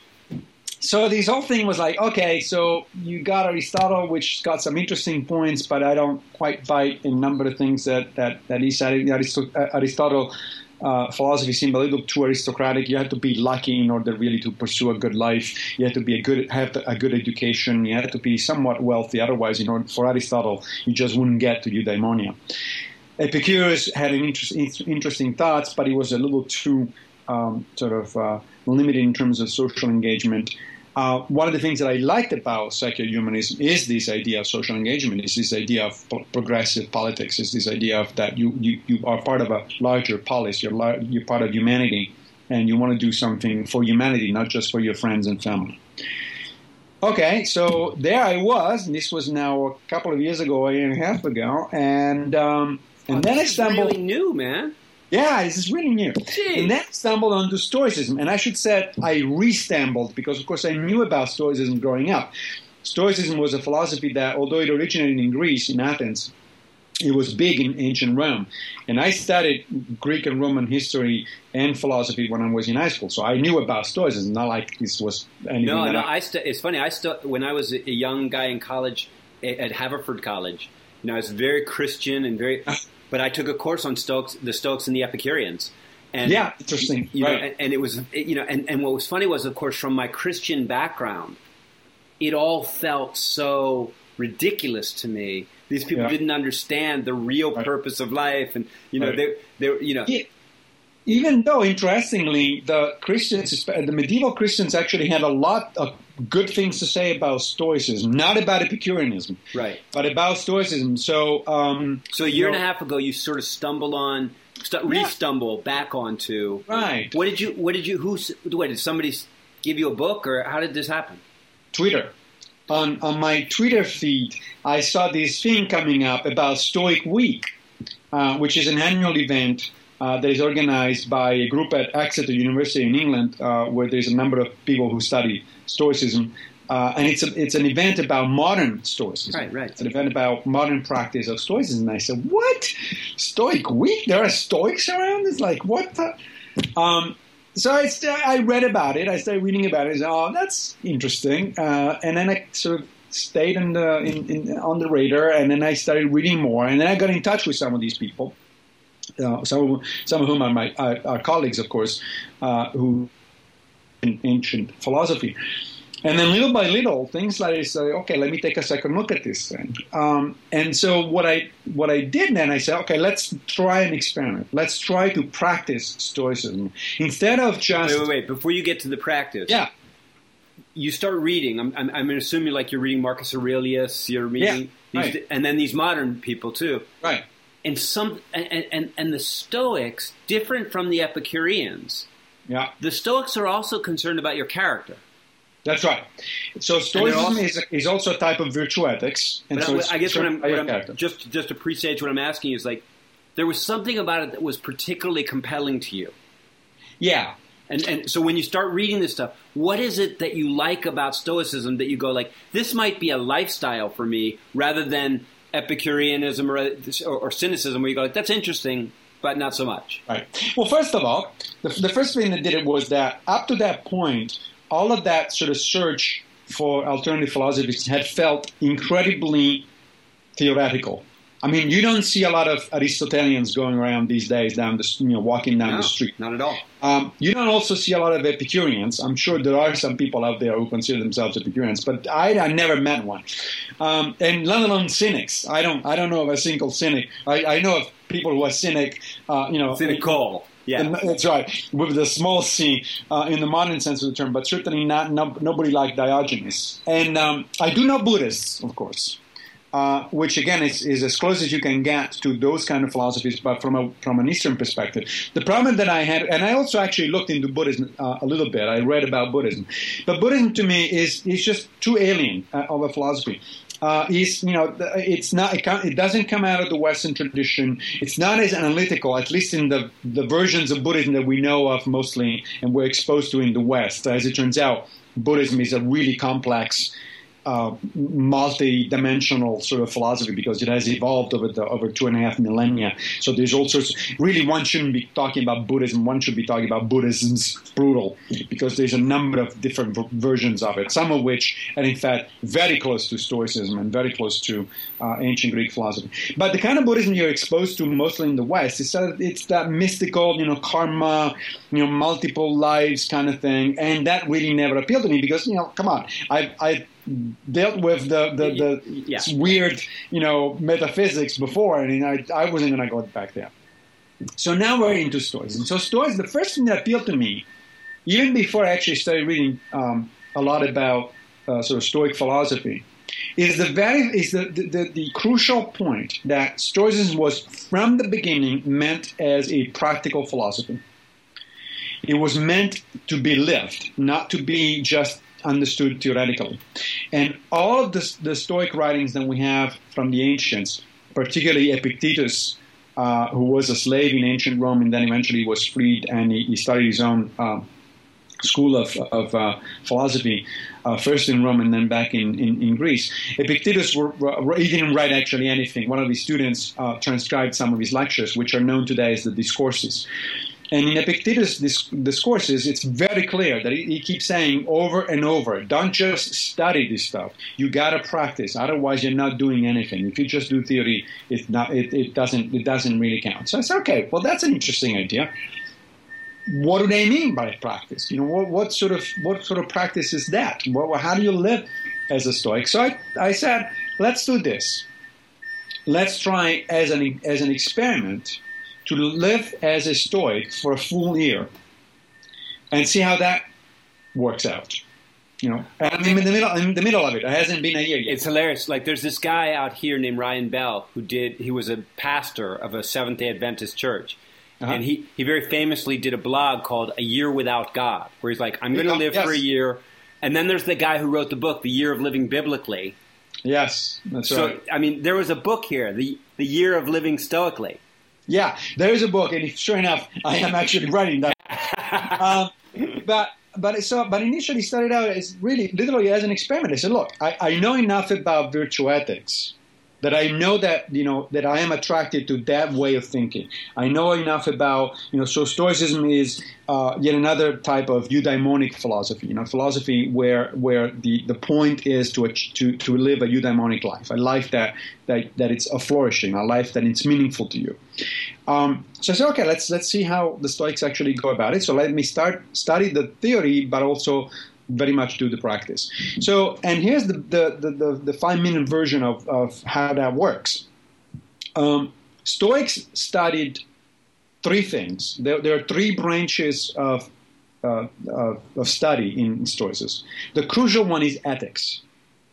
so this whole thing was like, okay, so you got Aristotle, which got some interesting points, but I don't quite bite a number of things that that that he said. Aristotle uh, philosophy seemed a little too aristocratic. You had to be lucky in order really to pursue a good life. You had to be a good have a good education. You had to be somewhat wealthy. Otherwise, in order, for Aristotle, you just wouldn't get to eudaimonia. Epicurus had an interest, interesting thoughts, but he was a little too um, sort of uh, limited in terms of social engagement. Uh, one of the things that I liked about secular humanism is this idea of social engagement, is this idea of progressive politics, is this idea of that you, you, you are part of a larger polis, you're, lar- you're part of humanity, and you want to do something for humanity, not just for your friends and family. Okay, so there I was, and this was now a couple of years ago, a year and a half ago, and um, and oh, then I stumbled. Really new, man. Yeah, this is really new. Jeez. And then I stumbled onto Stoicism, and I should say I re-stumbled because, of course, I knew about Stoicism growing up. Stoicism was a philosophy that, although it originated in Greece, in Athens, it was big in ancient Rome. And I studied Greek and Roman history and philosophy when I was in high school, so I knew about Stoicism. Not like this was anything. No, no. I, I st- it's funny. I still when I was a young guy in college at Haverford College, you know, I was very Christian and very. [LAUGHS] But I took a course on Stoics, the Stoics and the Epicureans. And, Yeah, interesting. You know, Right. and, and it was, you know, and, and what was funny was, of course, from my Christian background, it all felt so ridiculous to me. These people Yeah. didn't understand the real Right. purpose of life, and you know, Right. they, they, you know, Yeah. Even though, interestingly, the Christians, the medieval Christians, actually had a lot of good things to say about Stoicism, not about Epicureanism, right. but about Stoicism. So, um, So a year you and a half ago, you sort of stumbled on, stu- Yeah. re-stumble back onto. right? What did you? What did you? Who? What did somebody give you a book, or how did this happen? Twitter. On on my Twitter feed, I saw this thing coming up about Stoic Week, uh, which is an annual event uh, that is organized by a group at Exeter University in England, uh, where there's a number of people who study Stoicism. Uh, and it's a, it's an event about modern Stoicism. Right, right. It's an event about modern practice of Stoicism. And I said, "What? Stoic Week? There are Stoics around? It's like what?" The? Um, so I, st- I read about it. I started reading about it. I said, "Oh, that's interesting." Uh, and then I sort of stayed in the in, in, on the radar, and then I started reading more. And then I got in touch with some of these people. Uh, some of some of whom are my are colleagues, of course, uh, who in ancient philosophy. And then little by little, things like this, uh, okay, let me take a second look at this thing. Um, and so what I what I did then, I said, okay, let's try an experiment. Let's try to practice Stoicism instead of just Wait, wait, wait. Before you get to the practice, yeah, you start reading. I'm, I'm, I'm assuming like you're reading Marcus Aurelius. You're reading, Yeah, these, right. and then these modern people too. right, And some, and, and and the Stoics, different from the Epicureans. yeah, The Stoics are also concerned about your character. that's right. So Stoicism also- is, is also a type of virtue ethics, and so I, I guess what I'm, concerned by your what I'm just just to presage what I'm asking is like there was something about it that was particularly compelling to you. yeah, And and so when you start reading this stuff, what is it that you like about Stoicism that you go like this might be a lifestyle for me rather than Epicureanism or or, or cynicism where you go like that's interesting but not so much. Right. Well, first of all, the, the first thing that did it was that up to that point, all of that sort of search for alternative philosophies had felt incredibly theoretical. I mean, you don't see a lot of Aristotelians going around these days down the you know walking down No, the street. not at all. Um, you don't also see a lot of Epicureans. I'm sure there are some people out there who consider themselves Epicureans, but I, I never met one. Um, and let alone cynics. I don't. I don't know of a single cynic. I, I know of people who are cynic. Uh, you know, Cynical. Yeah. and that's right, with the small c uh, in the modern sense of the term, but certainly not no, nobody like Diogenes. And um, I do know Buddhists, of course, uh, which again is, is as close as you can get to those kind of philosophies, but from a from an Eastern perspective. The problem that I had, and I also actually looked into Buddhism uh, a little bit. I read about Buddhism, but Buddhism to me is is just too alien uh, of a philosophy. uh, is you know it's not it, it, doesn't come out of the Western tradition. It's not as analytical, at least in the the versions of Buddhism that we know of mostly and we're exposed to in the West. As it turns out, Buddhism is a really complex uh, multi-dimensional sort of philosophy because it has evolved over the over two and a half millennia. So there's all sorts. really, one shouldn't be talking about Buddhism. One should be talking about Buddhism's brutal because there's a number of different v- versions of it. Some of which are in fact very close to Stoicism and very close to uh, ancient Greek philosophy. But the kind of Buddhism you're exposed to mostly in the West is that it's that mystical, you know, karma, you know, multiple lives kind of thing, and that really never appealed to me because you know, come on, I I dealt with the the, the yeah. weird you know metaphysics before, and I I wasn't going to go back there. So now we're into Stoics, and so Stoics. The first thing that appealed to me, even before I actually started reading um, a lot about uh, sort of Stoic philosophy, is the very is the, the, the, the, crucial point that Stoicism was from the beginning meant as a practical philosophy. It was meant to be lived, not to be just understood theoretically. And all of the, the Stoic writings that we have from the ancients, particularly Epictetus, uh, who was a slave in ancient Rome and then eventually was freed and he, he started his own uh, school of, of uh, philosophy, uh, first in Rome and then back in, in, in Greece. Epictetus, were, were, he didn't write actually anything. One of his students uh, transcribed some of his lectures, which are known today as the Discourses. And in Epictetus' discourses, it's very clear that he, keeps saying over and over, don't just study this stuff. You got to practice. Otherwise, you're not doing anything. If you just do theory, it, not, it, it, doesn't, it doesn't really count. So I said, okay, well, that's an interesting idea. What do they mean by practice? You know, what, what sort of what sort of practice is that? What, how do you live as a Stoic? So I, I said, let's do this. Let's try as an as an experiment to live as a Stoic for a full year and see how that works out. You know, and I'm in the middle. in the middle of it. It hasn't been a year yet. It's hilarious. Like there's this guy out here named Ryan Bell who did. He was a pastor of a Seventh Day Adventist church, uh-huh. and he he very famously did a blog called "A Year Without God," where he's like, "I'm going to live yes. for a year." And then there's the guy who wrote the book, "The Year of Living Biblically." Yes, that's so, right. I mean, there was a book here, the the Year of Living Stoically. Yeah, there is a book, and sure enough, I am actually writing that. [LAUGHS] um, but but so but initially started out as really literally as an experiment. I said, look, I, I know enough about virtue ethics that I know that you know that I am attracted to that way of thinking. I know enough about you know so Stoicism is uh, yet another type of eudaimonic philosophy. You know, philosophy where where the, the point is to to to live a eudaimonic life, a life that that that it's a flourishing, a life that it's meaningful to you. Um, so I said, okay, let's let's see how the Stoics actually go about it. So let me start study the theory, but also very much do the practice. So, and here's the, the, the, the, the five minute version of, of how that works. Um, Stoics studied three things. There, there are three branches of, uh, of, of study in Stoicism. The crucial one is ethics.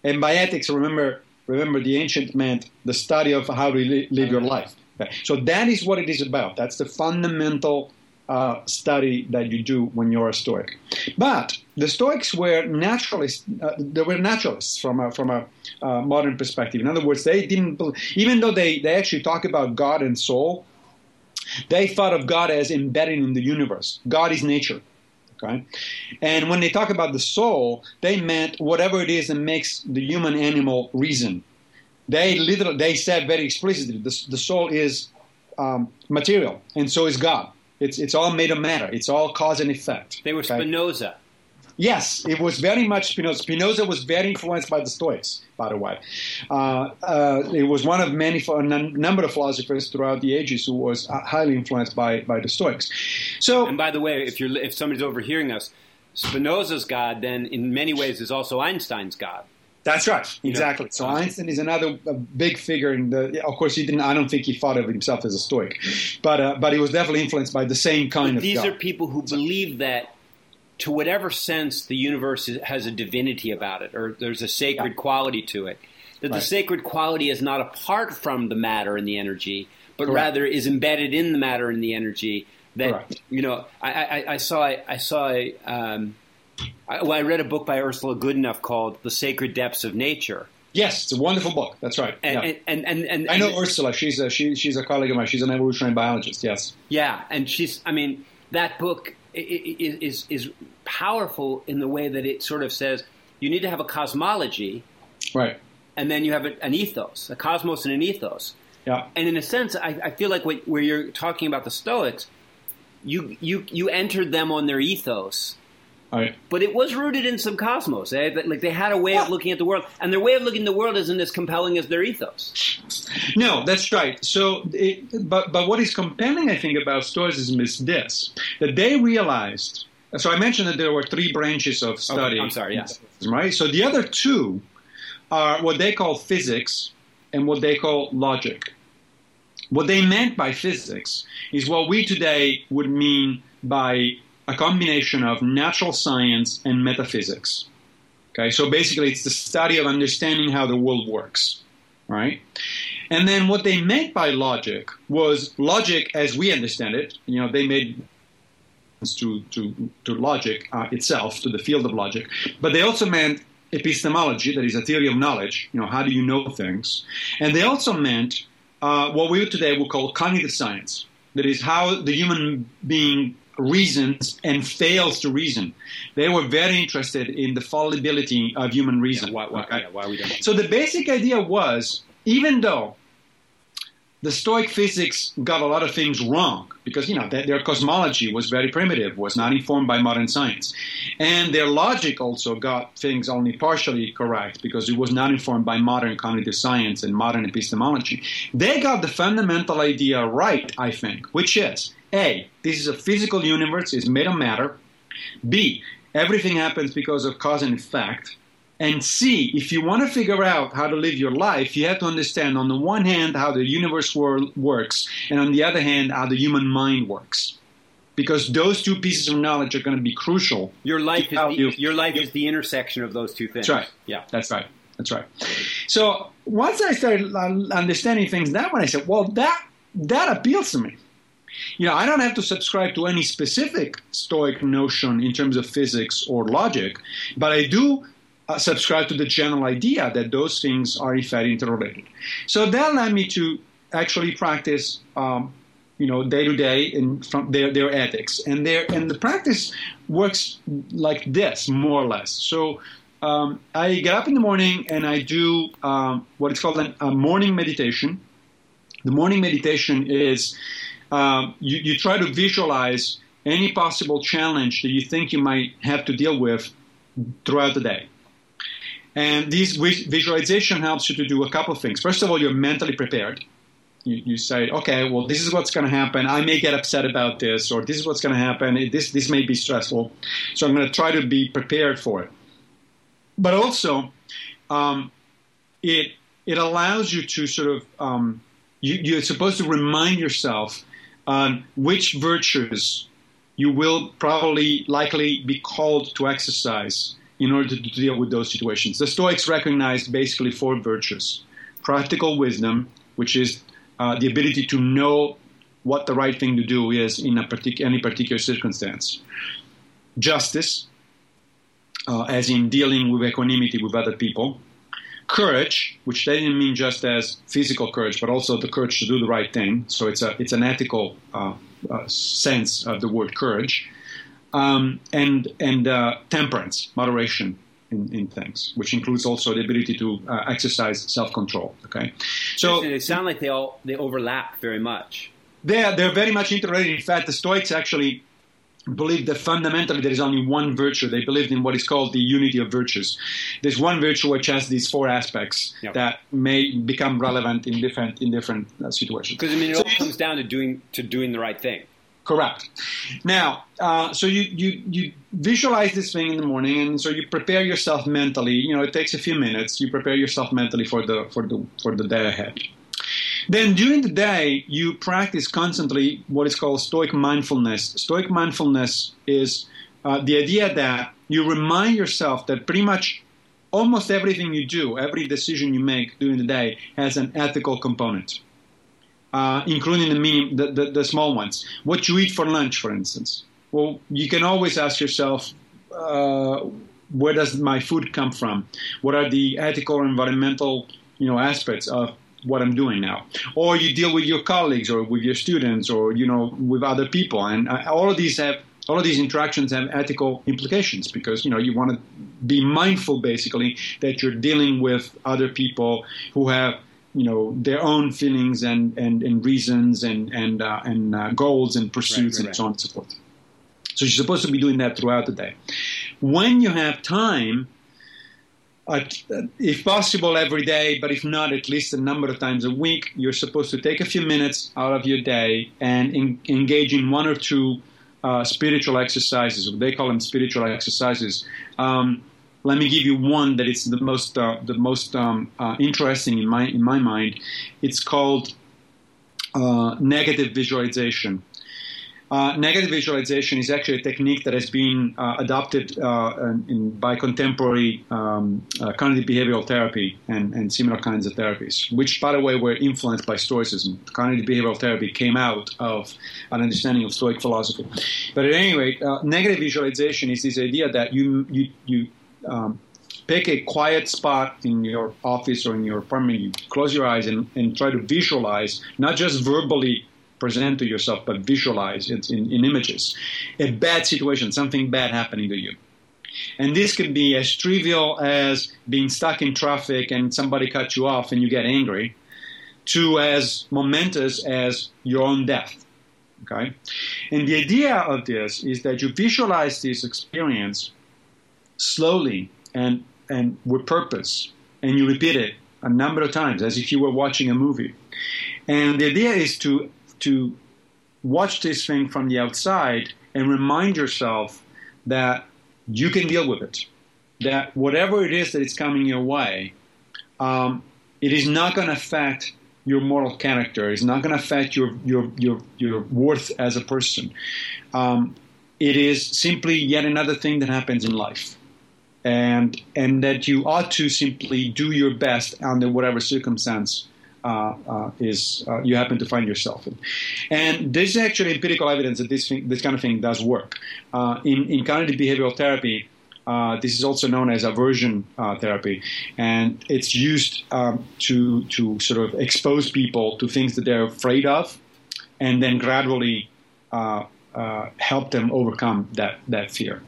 And by ethics, remember, remember the ancient meant the study of how to li- live your life. Okay. So that is what it is about. That's the fundamental uh, study that you do when you're a Stoic. But the Stoics were naturalists. Uh, they were naturalists from a, from a uh, modern perspective. In other words, they didn't, even though they, they actually talk about God and soul, they thought of God as embedded in the universe. God is nature. Okay, and when they talk about the soul, they meant whatever it is that makes the human animal reason. They literally they said very explicitly the, the soul is um, material, and so is God. It's it's all made of matter. It's all cause and effect. They were okay? Spinoza. Yes, it was very much Spinoza. Spinoza was very influenced by the Stoics, by the way. Uh, uh, it was one of many, a number of philosophers throughout the ages who was uh, highly influenced by, by the Stoics. So, and by the way, if you're if somebody's overhearing us, Spinoza's God then, in many ways, is also Einstein's God. That's right, exactly. So Einstein is another big figure in the. Of course, he didn't. I don't think he thought of himself as a Stoic, but uh, but he was definitely influenced by the same kind but of. These God. are people who believe that, to whatever sense, the universe has a divinity about it, or there's a sacred yeah. quality to it. That right. the sacred quality is not apart from the matter and the energy, but Correct. rather is embedded in the matter and the energy. That Correct. you know, I, I, I saw I saw. Um, I, well, I read a book by Ursula Goodenough called "The Sacred Depths of Nature." Yes, it's a wonderful book. That's right. And, yeah. and, and, and, and, I know Ursula. She's a she, she's a colleague of mine. She's an evolutionary biologist. Yes. Yeah, and she's. I mean, that book is is powerful in the way that it sort of says you need to have a cosmology, Right. and then you have an ethos, a cosmos and an ethos. Yeah. And in a sense, I, I feel like when, where you're talking about the Stoics, you you you entered them on their ethos, right. but it was rooted in some cosmos. Eh? Like they had a way of looking at the world, and their way of looking at the world isn't as compelling as their ethos. No, that's right. So, it, but but what is compelling, I think, about Stoicism is this: that they realized. So I mentioned that there were three branches of study. I'm sorry, yeah. Right. So the other two are what they call physics and what they call logic. What they meant by physics is what we today would mean by a combination of natural science and metaphysics. Okay, so basically, it's the study of understanding how the world works, right? And then what they meant by logic was logic as we understand it. You know, they made to to to logic uh, itself, to the field of logic, but they also meant epistemology, that is a theory of knowledge. You know, how do you know things? And they also meant uh, what we today would call cognitive science, that is how the human being reasons and fails to reason. They were very interested in the fallibility of human reason. why, why, okay? yeah, why we don't? So the basic idea was, even though the Stoic physics got a lot of things wrong, because you know their cosmology was very primitive, was not informed by modern science, and their logic also got things only partially correct because it was not informed by modern cognitive science and modern epistemology. They got the fundamental idea right, I think, which is a this is a physical universe, it's made of matter. B everything happens because of cause and effect. And C, if you want to figure out how to live your life, you have to understand on the one hand how the universe wor- works, and on the other hand how the human mind works. Because those two pieces of knowledge are going to be crucial. Your life is the, you- your life is the intersection of those two things. That's right. Yeah. That's right. That's right. So once I started uh, understanding things that way, I said, well, that that appeals to me. You know, I don't have to subscribe to any specific Stoic notion in terms of physics or logic, but I do uh, subscribe to the general idea that those things are in fact interrelated. So that led me to actually practice, um, you know, day to day in from their their ethics, and their and the practice works like this more or less. So. Um, I get up in the morning and I do um, what is called an, a morning meditation. The morning meditation is um, you, you try to visualize any possible challenge that you think you might have to deal with throughout the day. And this visualization helps you to do a couple of things. First of all, you're mentally prepared. You, you say, okay, well, this is what's going to happen. I may get upset about this, or this is what's going to happen. This this may be stressful, so I'm going to try to be prepared for it. But also, um, it it allows you to sort of um, you, you're supposed to remind yourself which virtues you will probably likely be called to exercise in order to, deal with those situations. The Stoics recognized basically four virtues. Practical wisdom, which is uh, the ability to know what the right thing to do is in partic- any particular circumstance, justice, uh, as in dealing with equanimity with other people, courage, which they didn't mean just as physical courage, but also the courage to do the right thing. So it's a it's an ethical uh, uh, sense of the word courage, um, and and uh, temperance, moderation in, in things, which includes also the ability to uh, exercise self control. Okay, so they sound like they all they overlap very much. they're they're very much interrelated. In fact, the Stoics actually believed that fundamentally there is only one virtue. They believed in what is called the unity of virtues. There's one virtue which has these four aspects Yep. that may become relevant in different in different uh, situations. Because I mean, it So all comes down to doing to doing the right thing. Correct. Now, uh, so you, you you visualize this thing in the morning, and so you prepare yourself mentally. You know, it takes a few minutes. You prepare yourself mentally for the for the for the day ahead. Then during the day, you practice constantly what is called Stoic mindfulness. Stoic mindfulness is uh, the idea that you remind yourself that pretty much almost everything you do, every decision you make during the day, has an ethical component uh, including the, the, the, the small ones. What you eat for lunch, for instance. Well, you can always ask yourself, uh, where does my food come from? What are the ethical or environmental you know aspects of what I'm doing now. Or you deal with your colleagues or with your students or you know with other people, and uh, all of these have all of these interactions have ethical implications because you know you want to be mindful basically that you're dealing with other people who have you know their own feelings and and, and reasons and and uh, and uh, goals and pursuits right, right, and so on and so forth. So you're supposed to be doing that throughout the day. When you have time if possible every day, but if not, at least a number of times a week, you're supposed to take a few minutes out of your day and in, engage in one or two uh, spiritual exercises. They call them spiritual exercises. Um, let me give you one that is the most uh, the most um, uh, interesting in my in my mind. It's called uh, negative visualization. Uh, negative visualization is actually a technique that has been uh, adopted uh, in, by contemporary um, uh, cognitive behavioral therapy and, and, similar kinds of therapies, which, by the way, were influenced by Stoicism. Cognitive behavioral therapy came out of an understanding of Stoic philosophy. But at any rate, uh, negative visualization is this idea that you you you um, pick a quiet spot in your office or in your apartment, you close your eyes and, and try to visualize, not just verbally present to yourself, but visualize it in, in images. A bad situation, something bad happening to you. And this could be as trivial as being stuck in traffic and somebody cut you off and you get angry, to as momentous as your own death. Okay? And the idea of this is that you visualize this experience slowly and, and with purpose, and you repeat it a number of times as if you were watching a movie. And the idea is to to watch this thing from the outside and remind yourself that you can deal with it. That whatever it is that is coming your way, um, it is not going to affect your moral character. It's not going to affect your, your, your, your worth as a person. Um, it is simply yet another thing that happens in life. And, and that you ought to simply do your best under whatever circumstance is uh, you happen to find yourself in. And there's actually empirical evidence that this thing, this kind of thing does work. in, in cognitive behavioral therapy, uh, this is also known as aversion uh, therapy, and it's used um, to to sort of expose people to things that they're afraid of, and then gradually uh, help them overcome that that fear.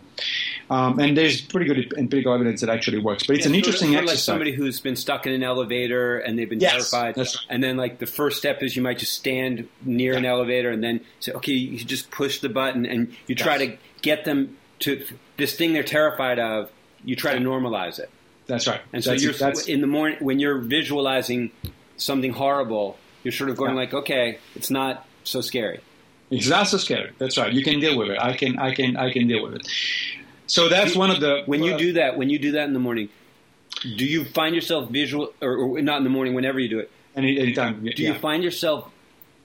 Um, and there's pretty good empirical evidence that actually works. But it's yeah, an interesting sort of exercise. Like somebody who's been stuck in an elevator and they've been yes, terrified, right. and then like the first step is you might just stand near yeah. an elevator and then say, okay, you just push the button and you try yes. to get them to this thing they're terrified of. You try to normalize it. That's right. And so that's, you're that's, in the morning when you're visualizing something horrible. You're sort of going yeah. like, okay, it's not so scary. It's not so scary. That's right. You can deal with it. I can. I can. I can deal with it. So that's one of the. When you do that, when you do that in the morning, do you find yourself visual, or, or not in the morning, whenever you do it? Any anytime. Do yeah. you find yourself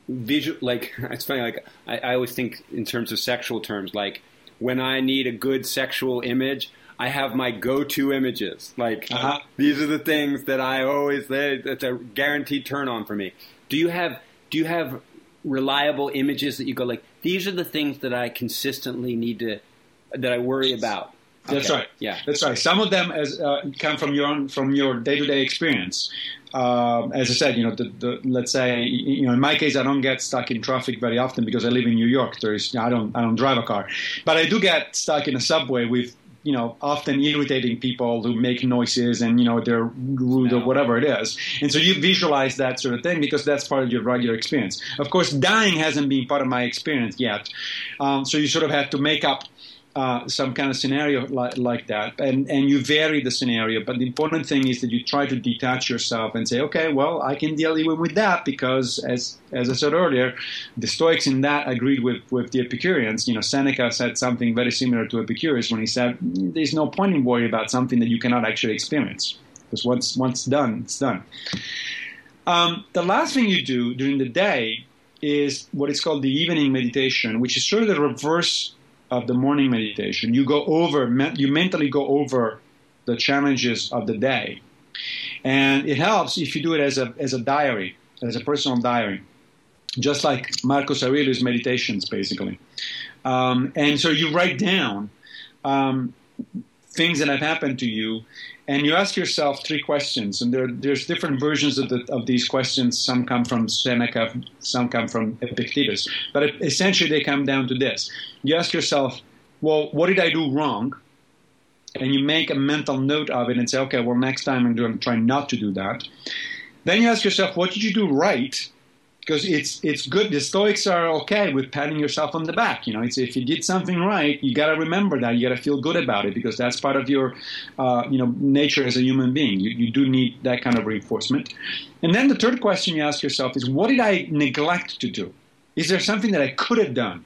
visual? Like [LAUGHS] it's funny. Like I, I always think in terms of sexual terms. Like when I need a good sexual image, I have my go-to images. Like uh-huh. these are the things that I always. That's a guaranteed turn on for me. Do you have? Do you have reliable images that you go like? These are the things that I consistently need to that I worry about. That's okay. right. Yeah, that's right. Some of them as uh, come from your own, from your day to day experience. Uh, as I said, you know, the, the, let's say, you know, in my case, I don't get stuck in traffic very often because I live in New York. There is, I don't, I don't drive a car, but I do get stuck in a subway with, you know, often irritating people who make noises and you know they're rude no. or whatever it is. And so you visualize that sort of thing because that's part of your regular experience. Of course, dying hasn't been part of my experience yet, um, so you sort of have to make up uh, some kind of scenario like, like that, and, and you vary the scenario. But the important thing is that you try to detach yourself and say, okay, well, I can deal even with that because, as as I said earlier, the Stoics in that agreed with, with the Epicureans. You know, Seneca said something very similar to Epicurus when he said, "There's no point in worrying about something that you cannot actually experience because once once done, it's done." Um, the last thing you do during the day is what is called the evening meditation, which is sort of the reverse of the morning meditation, you go over, you mentally go over the challenges of the day. And it helps if you do it as a, as a diary, as a personal diary, just like Marcus Aurelius' meditations, basically. Um, and so you write down um, things that have happened to you, and you ask yourself three questions. And there, there's different versions of, the, of these questions. Some come from Seneca, some come from Epictetus. But essentially, they come down to this: you ask yourself, "Well, what did I do wrong?" And you make a mental note of it and say, "Okay, well, next time I'm going to try not to do that." Then you ask yourself, "What did you do right?" Because it's it's good. The Stoics are okay with patting yourself on the back. You know, it's if you did something right, you got to remember that. You got to feel good about it because that's part of your, uh, you know, nature as a human being. You, you do need that kind of reinforcement. And then the third question you ask yourself is, what did I neglect to do? Is there something that I could have done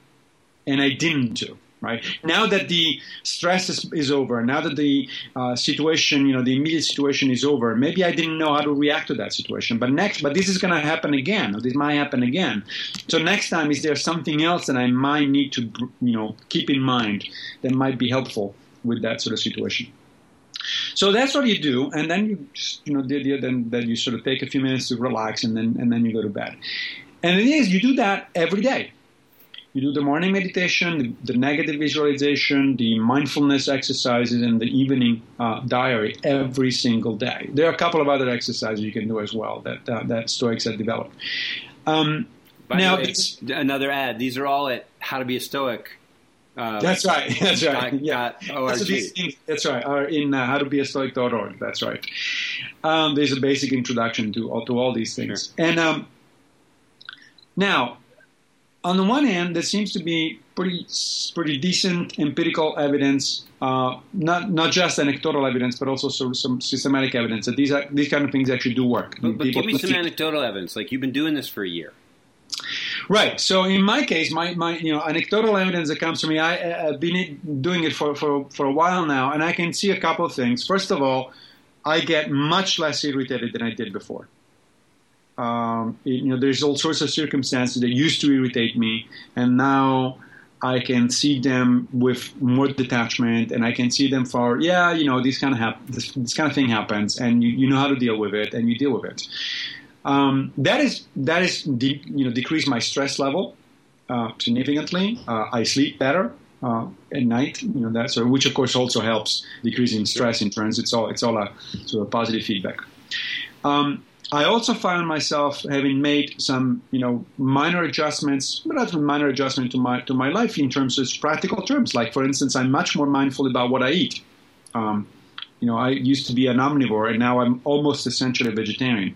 and I didn't do? Right? Now that the stress is, is over, now that the uh, situation, you know, the immediate situation is over, maybe I didn't know how to react to that situation. But next, but this is going to happen again, or this might happen again. So next time, is there something else that I might need to, you know, keep in mind that might be helpful with that sort of situation? So that's what you do, and then you, just, you know, the idea then that you sort of take a few minutes to relax, and then and then you go to bed. And it is you do that every day you do the morning meditation, the, the negative visualization, the mindfulness exercises, and the evening uh, diary every single day. There are a couple of other exercises you can do as well that uh, that Stoics have developed. Um, now, way, another ad. These are all at How to Be a Stoic. Uh, that's right. [LAUGHS] That's right. Dot, yeah. Dot things, that's right. Are in uh, how to be a stoic.org. That's right. Um, there's a basic introduction to all, to all these things. Sure. And um, now, on the one hand, there seems to be pretty pretty decent empirical evidence, uh, not not just anecdotal evidence, but also sort of some systematic evidence that these are, these kind of things actually do work. But, but give me some anecdotal evidence. Like you've been doing this for a year. Right. So in my case, my, my you know anecdotal evidence that comes to me, I, have been doing it for, for for a while now, and I can see a couple of things. First of all, I get much less irritated than I did before. Um, you know, there's all sorts of circumstances that used to irritate me, and now I can see them with more detachment, and I can see them for yeah, you know, this kind of hap- this, this, kind of thing happens, and you, you know how to deal with it, and you deal with it. Um, that is that is de- you know decrease my stress level uh, significantly. Uh, I sleep better. Uh, at night, you know that, so which of course also helps decreasing stress in turns. It's all it's all a sort of positive feedback. Um, I also found myself having made some, you know, minor adjustments, relatively minor adjustment to my to my life in terms of practical terms. Like, for instance, I'm much more mindful about what I eat. Um, you know, I used to be an omnivore, and now I'm almost essentially a vegetarian.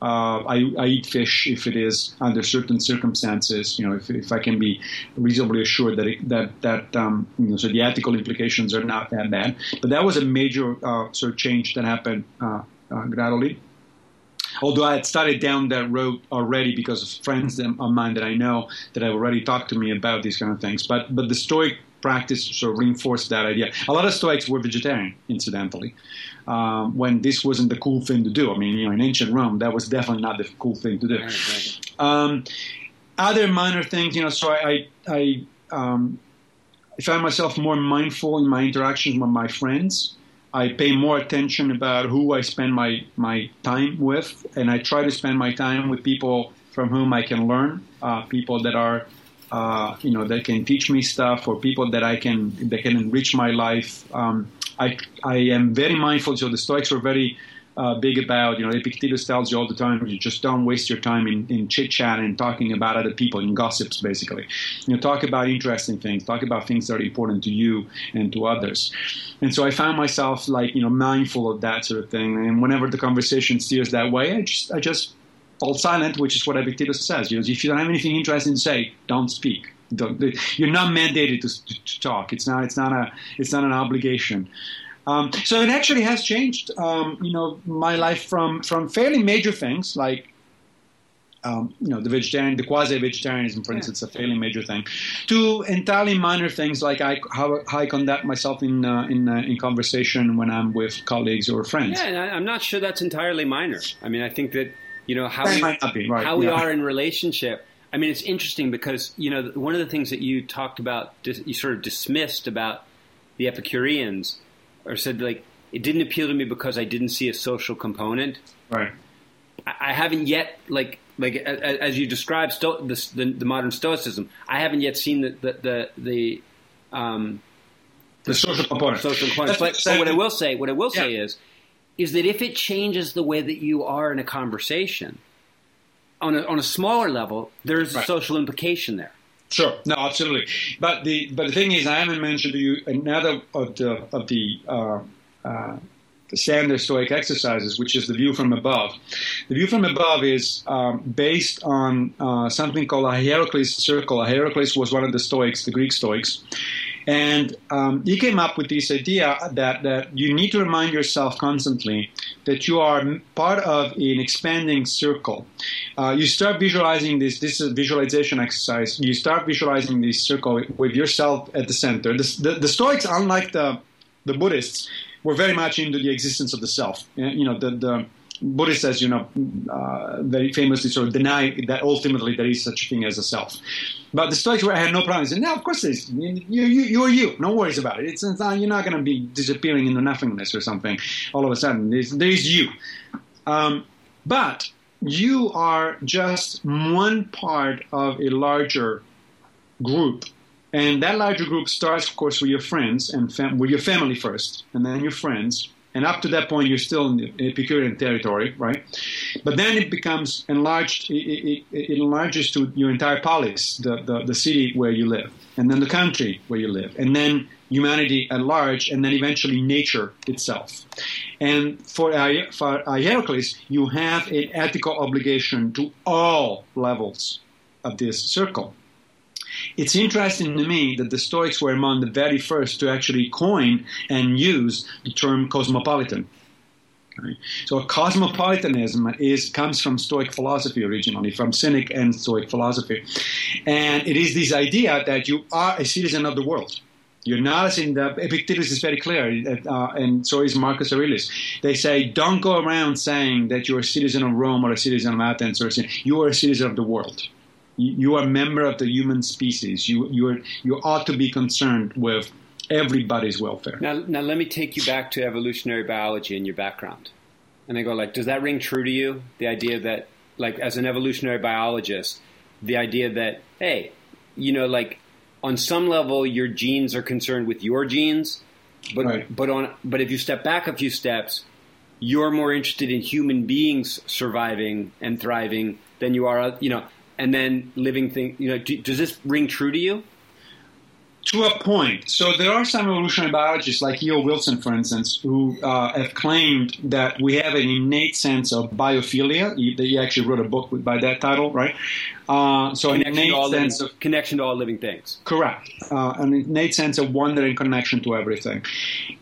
Uh, I, I, eat fish if it is under certain circumstances. You know, if, if I can be reasonably assured that it, that that um, you know, so the ethical implications are not that bad. But that was a major uh, sort of change that happened uh, uh gradually although I had started down that road already because of friends of mine that I know that have already talked to me about these kind of things. But but the Stoic practice sort of reinforced that idea. A lot of Stoics were vegetarian, incidentally, um, when this wasn't the cool thing to do. I mean, you know, in ancient Rome, that was definitely not the cool thing to do. Right, right. Um, other minor things, you know, so I, I, I, um, I found myself more mindful in my interactions with my friends. I pay more attention about who I spend my, my time with, and I try to spend my time with people from whom I can learn, uh, people that are, uh, you know, that can teach me stuff, or people that I can that can enrich my life. Um, I I am very mindful. So the Stoics were very uh, big about, you know, Epictetus tells you all the time, you just don't waste your time in, in chit chat and talking about other people, in gossips, basically. You know, talk about interesting things, talk about things that are important to you and to others. And so I found myself like, you know, mindful of that sort of thing. And whenever the conversation steers that way, I just, I just fall silent, which is what Epictetus says. You know, if you don't have anything interesting to say, don't speak. Don't, you're not mandated to, to, talk. It's not. It's not a. It's not an obligation. Um, so it actually has changed, um, you know, my life from from fairly major things like, um, you know, the vegetarian, the quasi-vegetarianism, for instance, a fairly major thing, to entirely minor things like I, how, how I conduct myself in uh, in uh, in conversation when I'm with colleagues or friends. Yeah, I'm not sure that's entirely minor. I mean, I think that you know how that we, be, right, how we are in relationship. I mean, it's interesting because you know one of the things that you talked about, you sort of dismissed about the Epicureans or said like it didn't appeal to me because I didn't see a social component. Right. I, I haven't yet like like as you described sto- the, the, the, modern Stoicism. I haven't yet seen the the the, the um, the social component. social component. But, but what I will say, what I will say is, is that if it changes the way that you are in a conversation, on a, on a smaller level, there's a social implication there. Sure, no, absolutely. But the but the thing is, I haven't mentioned to you another of the of the uh, uh, standard Stoic exercises, which is the view from above. The view from above is um, based on uh, something called a Hierocles circle. A Hierocles was one of the Stoics, the Greek Stoics, and um, he came up with this idea that that you need to remind yourself constantly that you are part of an expanding circle. Uh, you start visualizing this. This is a visualization exercise. You start visualizing this circle with yourself at the center. The, the, the Stoics, unlike the the Buddhists, were very much into the existence of the self. You know, the, the Buddhists, as you know, uh, very famously sort of deny that ultimately there is such a thing as a self. But the Stoics I had no problem. Said, no, of course there is. You, you, you are you. No worries about it. It's, it's not, you're not going to be disappearing into nothingness or something all of a sudden. There's, there is you. Um, but you are just one part of a larger group. And that larger group starts, of course, with your friends and fam- with your family first, and then your friends. And up to that point, you're still in Epicurean territory, right? But then it becomes enlarged. It, it, it enlarges to your entire polis, the, the, the city where you live, and then the country where you live, and then humanity at large, and then eventually nature itself. And for, Hi- for uh, Hierocles, you have an ethical obligation to all levels of this circle. It's interesting to me that the Stoics were among the very first to actually coin and use the term cosmopolitan. So cosmopolitanism is comes from Stoic philosophy originally, from Cynic and Stoic philosophy, and it is this idea that you are a citizen of the world. You're not a citizen. Epictetus is very clear, uh, and so is Marcus Aurelius. They say, don't go around saying that you're a citizen of Rome or a citizen of Athens or a citizen. You are a citizen of the world. You, you are a member of the human species. You you are, you ought to be concerned with everybody's welfare. Now, now let me take you back to evolutionary biology and your background. And I go like, does that ring true to you? The idea that, like, as an evolutionary biologist, the idea that, hey, you know, like, on some level, your genes are concerned with your genes, but Right. but on but if you step back a few steps, you're more interested in human beings surviving and thriving than you are, you know, and then living thing. You know, do, does this ring true to you? To a point. So there are some evolutionary biologists, like E.O. Wilson, for instance, who uh, have claimed that we have an innate sense of biophilia. He, he actually wrote a book by that title, right? Uh, so Connection to, innate all living, sense of connection to all living things. Correct. Uh, an innate sense of wonder and connection to everything.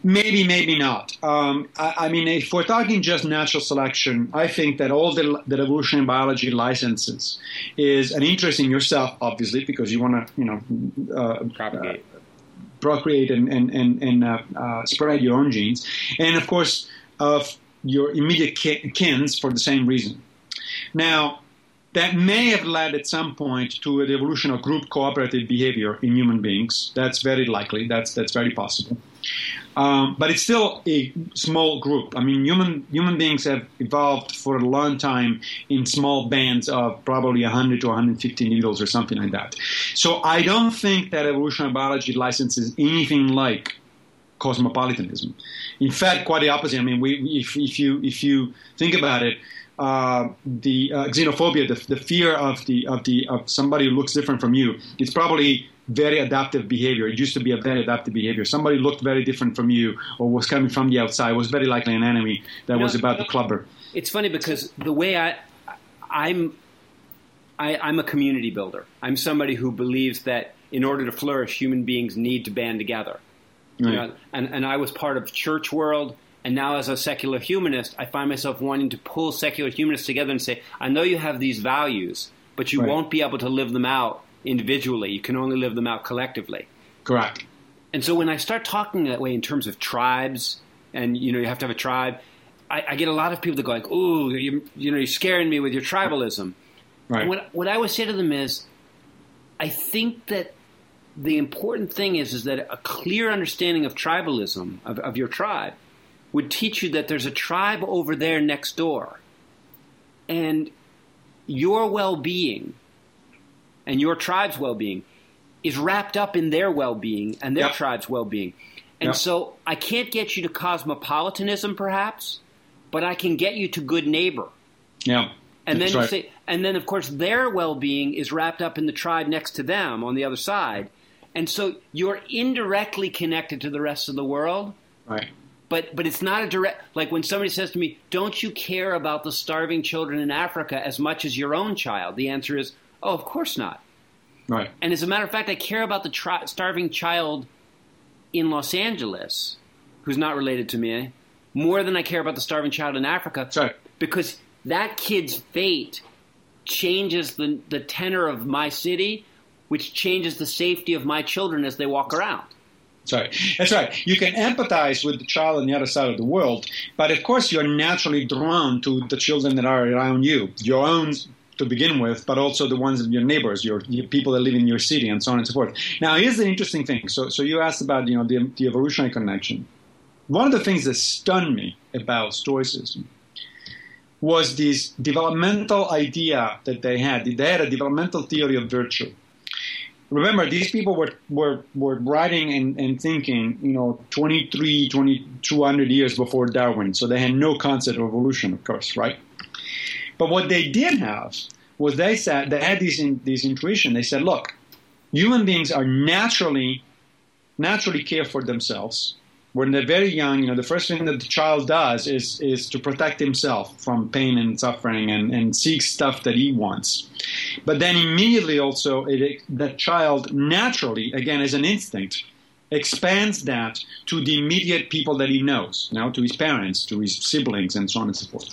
Maybe, maybe not. Um, I, I mean, if we're talking just natural selection, I think that all the, that evolutionary biology licenses is an interest in yourself, obviously, because you want to, you know, uh, Propagate. procreate and, and, and, and uh, uh, spread your own genes, and of course of your immediate ki- kins for the same reason. Now, that may have led at some point to the evolution of group cooperative behavior in human beings. That's very likely. That's that's very possible. Um, but it's still a small group. I mean, human human beings have evolved for a long time in small bands of probably 100 to 150 individuals or something like that. So I don't think that evolutionary biology licenses anything like cosmopolitanism. In fact, quite the opposite. I mean, we, if, if you if you think about it, uh, the uh, xenophobia, the, the fear of the of the of somebody who looks different from you, it's probably very adaptive behavior. It used to be a very adaptive behavior. Somebody looked very different from you or was coming from the outside was very likely an enemy that was about to clubber. It's funny because the way I, I'm, I, I'm a community builder. I'm somebody who believes that in order to flourish, human beings need to band together. You Right. know, and, and I was part of church world, and now as a secular humanist, I find myself wanting to pull secular humanists together and say, I know you have these values, but you Right. won't be able to live them out individually. You can only live them out collectively. Correct. And so when I start talking that way in terms of tribes, and you know you have to have a tribe, I, I get a lot of people that go like, "Ooh, you, you know, you're scaring me with your tribalism." Right. And what what I would say to them is, I think that the important thing is is that a clear understanding of tribalism of, of your tribe would teach you that there's a tribe over there next door, and your well-being and your tribe's well-being is wrapped up in their well-being and their Yep. tribe's well-being. And Yep. so I can't get you to cosmopolitanism, perhaps, but I can get you to good neighbor. Yeah. And then right. say, and then of course their well-being is wrapped up in the tribe next to them on the other side, and so you're indirectly connected to the rest of the world. Right. But but it's not a direct like when somebody says to me, "Don't you care about the starving children in Africa as much as your own child?" The answer is, "Oh, of course not." Right. And as a matter of fact, I care about the tri- starving child in Los Angeles, who's not related to me, more than I care about the starving child in Africa. Right. Because that kid's fate changes the, the tenor of my city, which changes the safety of my children as they walk around. Right. That's right. You can empathize with the child on the other side of the world, but of course you're naturally drawn to the children that are around you, your own to begin with, but also the ones of your neighbors, your, your people that live in your city, and so on and so forth. Now, here's the interesting thing. So, so you asked about you know the, the evolutionary connection. One of the things that stunned me about Stoicism was this developmental idea that they had. They had a developmental theory of virtue remember these people were were, were writing and, and thinking you know 23 2200 years before darwin. So they had no concept of evolution of course right? But what they did have was they said they had these in, these intuition. They said look human beings are naturally naturally care for themselves when they're very young, you know, the first thing that the child does is is to protect himself from pain and suffering and, and seek stuff that he wants. But then immediately also it, that child naturally, again as an instinct, expands that to the immediate people that he knows, you know, to his parents, to his siblings, and so on and so forth.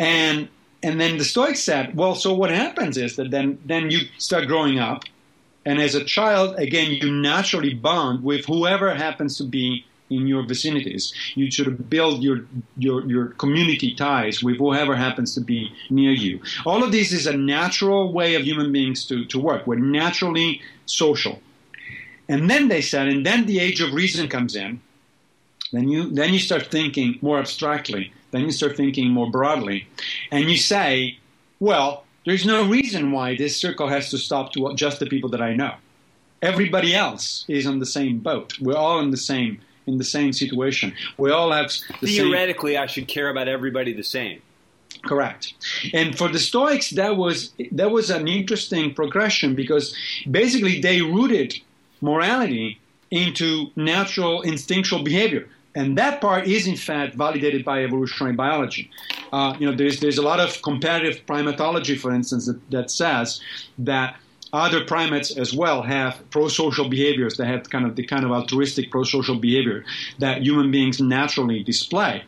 And and then the Stoics said, well, so what happens is that then then you start growing up, and as a child, again, you naturally bond with whoever happens to be in your vicinities. You sort of build your, your, your community ties with whoever happens to be near you. All of this is a natural way of human beings to, to work. We're naturally social. And then they said, and then the age of reason comes in. Then you, then you start thinking more abstractly. Then you start thinking more broadly. And you say, well, there's no reason why this circle has to stop to just the people that I know. Everybody else is on the same boat. We're all in the same in the same situation. We all have the same. Theoretically, I should care about everybody the same. Correct. And for the Stoics, that was that was an interesting progression because basically they rooted morality into natural instinctual behavior. And that part is, in fact, validated by evolutionary biology. Uh, you know, there's there's a lot of comparative primatology, for instance, that, that says that other primates as well have pro-social behaviors. They have kind of the kind of altruistic pro-social behavior that human beings naturally display.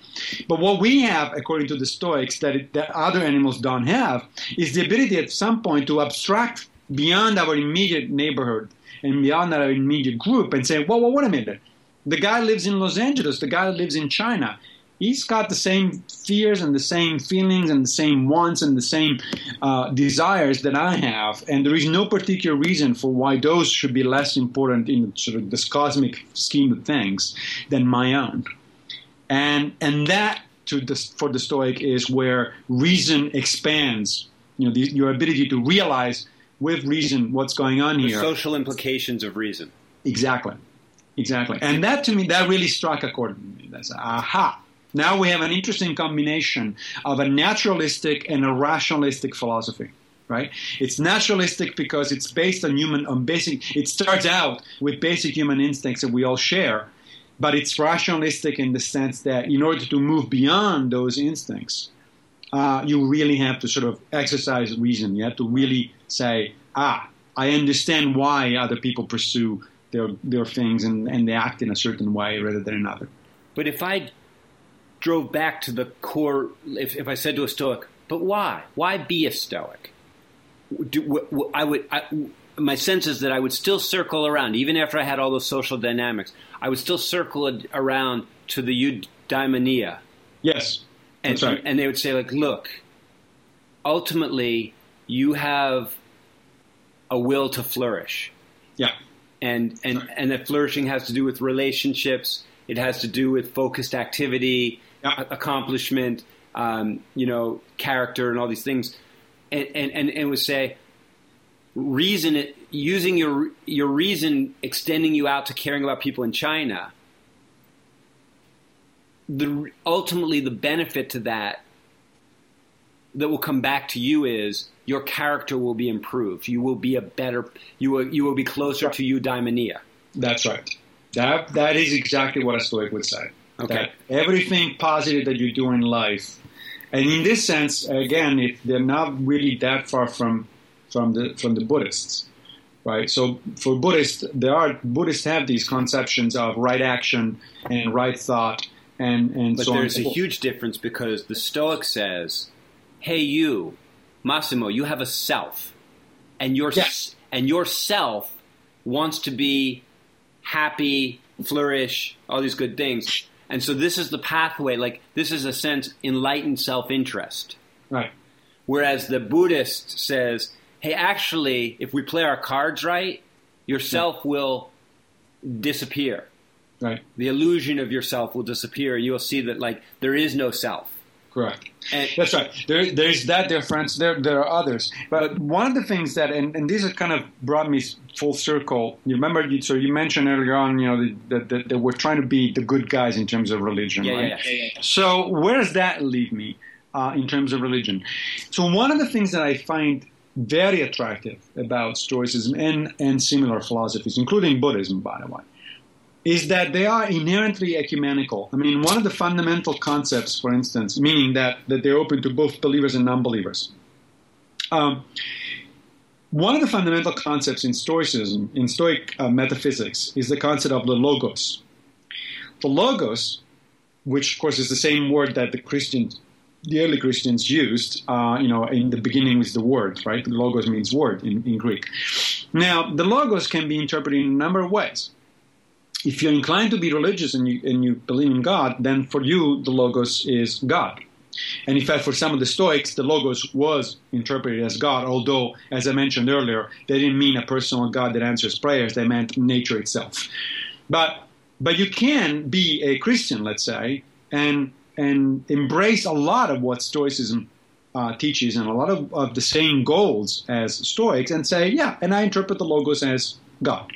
But what we have, according to the Stoics, that, it, that other animals don't have, is the ability at some point to abstract beyond our immediate neighborhood and beyond our immediate group and say, well, well, wait a minute. The guy lives in Los Angeles. The guy lives in China. He's got the same fears and the same feelings and the same wants and the same uh, desires that I have, and there is no particular reason for why those should be less important in sort of this cosmic scheme of things than my own. And and that to the, for the Stoic is where reason expands. You know, the, your ability to realize with reason what's going on The here. social implications of reason. Exactly. Exactly. And that to me, that really struck a chord with me. That's aha. Now we have an interesting combination of a naturalistic and a rationalistic philosophy. Right? It's naturalistic because it's based on human on basic it starts out with basic human instincts that we all share, but it's rationalistic in the sense that in order to move beyond those instincts, uh, you really have to sort of exercise reason. You have to really say, ah, I understand why other people pursue their their things and, and they act in a certain way rather than another. But if I drove back to the core, if, if I said to a Stoic, but why? Why be a Stoic? Do, I would. I, my sense is that I would still circle around, even after I had all those social dynamics. I would still circle around to the eudaimonia, Yes, and right. and they would say like, look, ultimately, you have a will to flourish yeah, and and Sorry. and that flourishing has to do with relationships. It has to do with focused activity, Yeah. accomplishment, um, you know, character, and all these things. And and and, and would say, reason it using your your reason extending you out to caring about people in China the ultimately the benefit to that that will come back to you is your character will be improved. You will be a better. You will you will be closer to eudaimonia. That's right. That that is exactly what a Stoic would say. Okay. That everything positive that you do in life, and in this sense, again, it, they're not really that far from from the from the Buddhists, right? So for Buddhists, there are Buddhists have these conceptions of right action and right thought, and and But so on. there's a so forth. huge difference because the Stoic says, "Hey, you, Massimo, you have a self, and your Yes. and your self wants to be happy, flourish, all these good things." And so this is the pathway. Like this is a sense enlightened self-interest. right. Whereas the Buddhist says, "Hey, actually, if we play our cards right, yourself will disappear. Right. The illusion of yourself will disappear. and You'll see that like there is no self." Correct. And- That's right. There, there's that difference. There, there are others. But one of the things that, and, and these have kind of brought me full circle. You remember, you, so you mentioned earlier on, you know, that, that, that we're trying to be the good guys in terms of religion, Yeah, right? yeah, yeah. So where does that leave me uh, in terms of religion? So one of the things that I find very attractive about Stoicism and, and similar philosophies, including Buddhism, by the way, is that they are inherently ecumenical. I mean, one of the fundamental concepts, for instance, meaning that, that they're open to both believers and non-believers. Um, one of the fundamental concepts in Stoicism, in Stoic uh, metaphysics, is the concept of the logos. The logos, which of course is the same word that the Christians, the early Christians used, uh, you know, in the beginning was the word, right? The logos means word in, in Greek. Now, the logos can be interpreted in a number of ways if you're inclined to be religious and you, and you believe in God, then for you the logos is God. And in fact, for some of the Stoics, the logos was interpreted as God, although, as I mentioned earlier, they didn't mean a personal God that answers prayers, they meant nature itself. But, but you can be a Christian, let's say, and, and embrace a lot of what Stoicism uh, teaches and a lot of, of the same goals as Stoics and say, yeah, and I interpret the logos as God.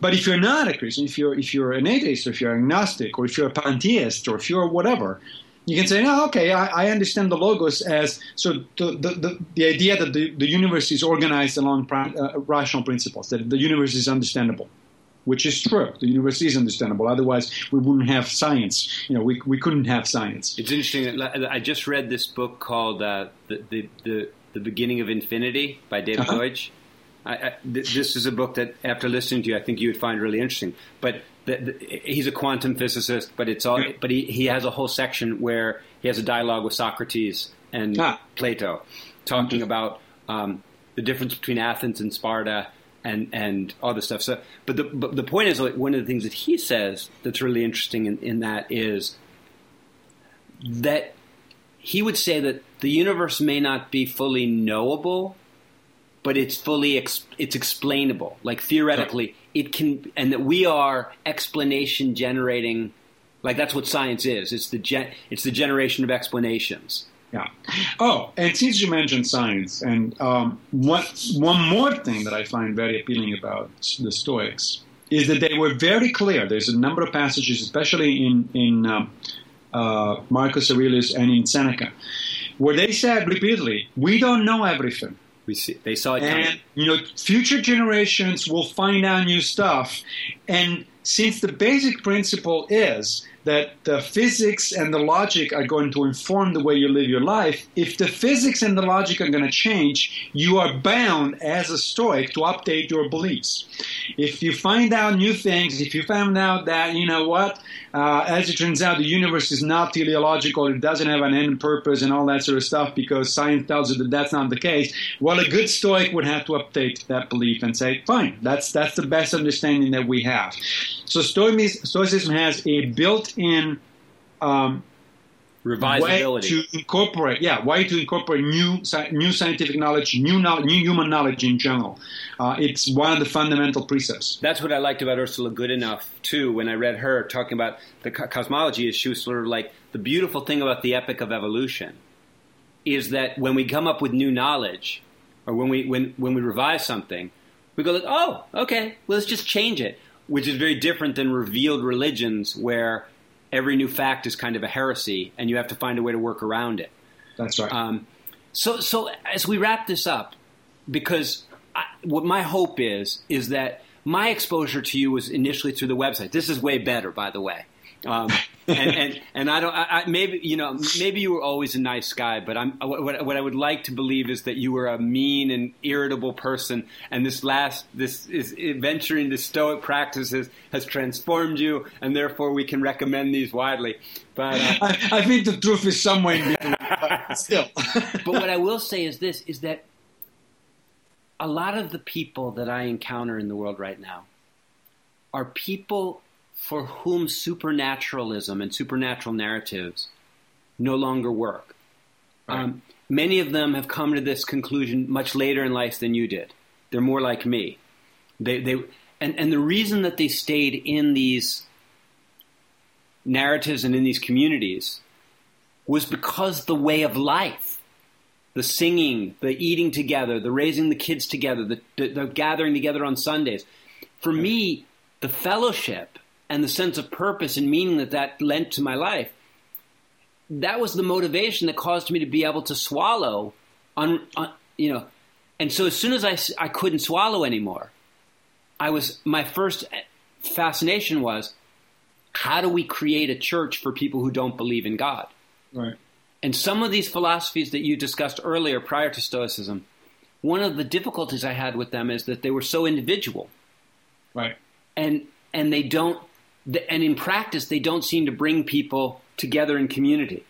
But if you're not a Christian, if you're if you're an atheist, or if you're agnostic, or if you're a pantheist, or if you're whatever, you can say, no, okay, I, I understand the logos as so the the, the, the idea that the, the universe is organized along uh, rational principles, that the universe is understandable, which is true. The universe is understandable. Otherwise, we wouldn't have science. You know, we we couldn't have science. It's interesting. that I just read this book called uh, the, the the the Beginning of Infinity by David Uh-huh. Deutsch. I, I, th- this is a book that, after listening to you, I think you would find really interesting. But the, the, he's a quantum physicist, but it's all. But he, he has a whole section where he has a dialogue with Socrates and Ah. Plato, talking about um, the difference between Athens and Sparta and and all this stuff. So, but the but the point is, like, one of the things that he says that's really interesting in, in that is that he would say that the universe may not be fully knowable, but it's fully ex- it's explainable. Like theoretically, it can, and that we are explanation generating. Like that's what science is. It's the gen- it's the generation of explanations. Yeah. Oh, and since you mentioned science, and um, one one more thing that I find very appealing about the Stoics is that they were very clear. There's a number of passages, especially in in um, uh, Marcus Aurelius and in Seneca, where they said repeatedly, "We don't know everything." We see they saw it coming. And you know, future generations will find out new stuff. And since the basic principle is that the physics and the logic are going to inform the way you live your life, if the physics and the logic are going to change, you are bound as a Stoic to update your beliefs. If you find out new things, if you found out that, you know what, uh, as it turns out, the universe is not teleological, it doesn't have an end purpose and all that sort of stuff because science tells you that that's not the case, well, a good Stoic would have to update that belief and say, fine, that's, that's the best understanding that we have. So Stoicism has a built-in um, way to incorporate, yeah, way to incorporate new new scientific knowledge, new new human knowledge in general. Uh, it's one of the fundamental precepts. That's what I liked about Ursula Goodenough too. When I read her talking about the cosmology, is she was sort of like the beautiful thing about the epic of evolution is that when we come up with new knowledge, or when we when when we revise something, we go like, oh, okay, well, let's just change it, which is very different than revealed religions where every new fact is kind of a heresy, and you have to find a way to work around it. That's right. Um, so, so as we wrap this up, because I, what my hope is is that my exposure to you was initially through the website. This is way better, by the way. Um, [LAUGHS] and, and, and I don't I, I, maybe you know maybe you were always a nice guy, but I'm what, what I would like to believe is that you were a mean and irritable person, and this last this is venture into Stoic practices has transformed you, and therefore we can recommend these widely. But uh, I, I, think the truth is somewhere in between, but still. [LAUGHS] but what I will say is this: is that a lot of the people that I encounter in the world right now are people for whom supernaturalism and supernatural narratives no longer work. Right. Um, many of them have come to this conclusion much later in life than you did. They're more like me. They, they, and, and the reason that they stayed in these narratives and in these communities was because the way of life, the singing, the eating together, the raising the kids together, the, the, the gathering together on Sundays, for me, the fellowship and the sense of purpose and meaning that that lent to my life, that was the motivation that caused me to be able to swallow on, on you know. And so as soon as I, I couldn't swallow anymore, I was, my first fascination was, how do we create a church for people who don't believe in God? Right. And some of these philosophies that you discussed earlier prior to Stoicism, one of the difficulties I had with them is that they were so individual. Right. And and they don't and in practice, they don't seem to bring people together in community.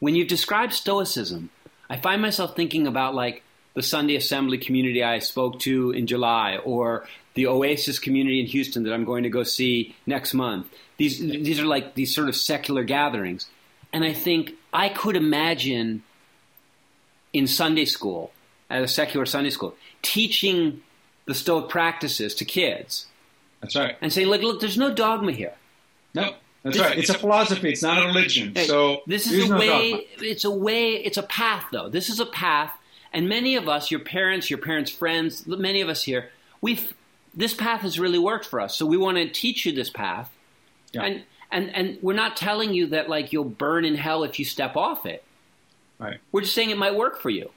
When you describe Stoicism, I find myself thinking about like the Sunday Assembly community I spoke to in July, or the Oasis community in Houston that I'm going to go see next month. These these are like these sort of secular gatherings, and I think I could imagine in Sunday school at a secular Sunday school teaching the Stoic practices to kids that's right. And say, look, look, there's no dogma here. No, that's this, right. It's a philosophy. It's not a religion. So this is a no way. Dogma. It's a way. It's a path, though. This is a path, and many of us, your parents, your parents' friends, many of us here, we've this path has really worked for us. So we want to teach you this path, yeah. and and and we're not telling you that like you'll burn in hell if you step off it. Right. We're just saying it might work for you.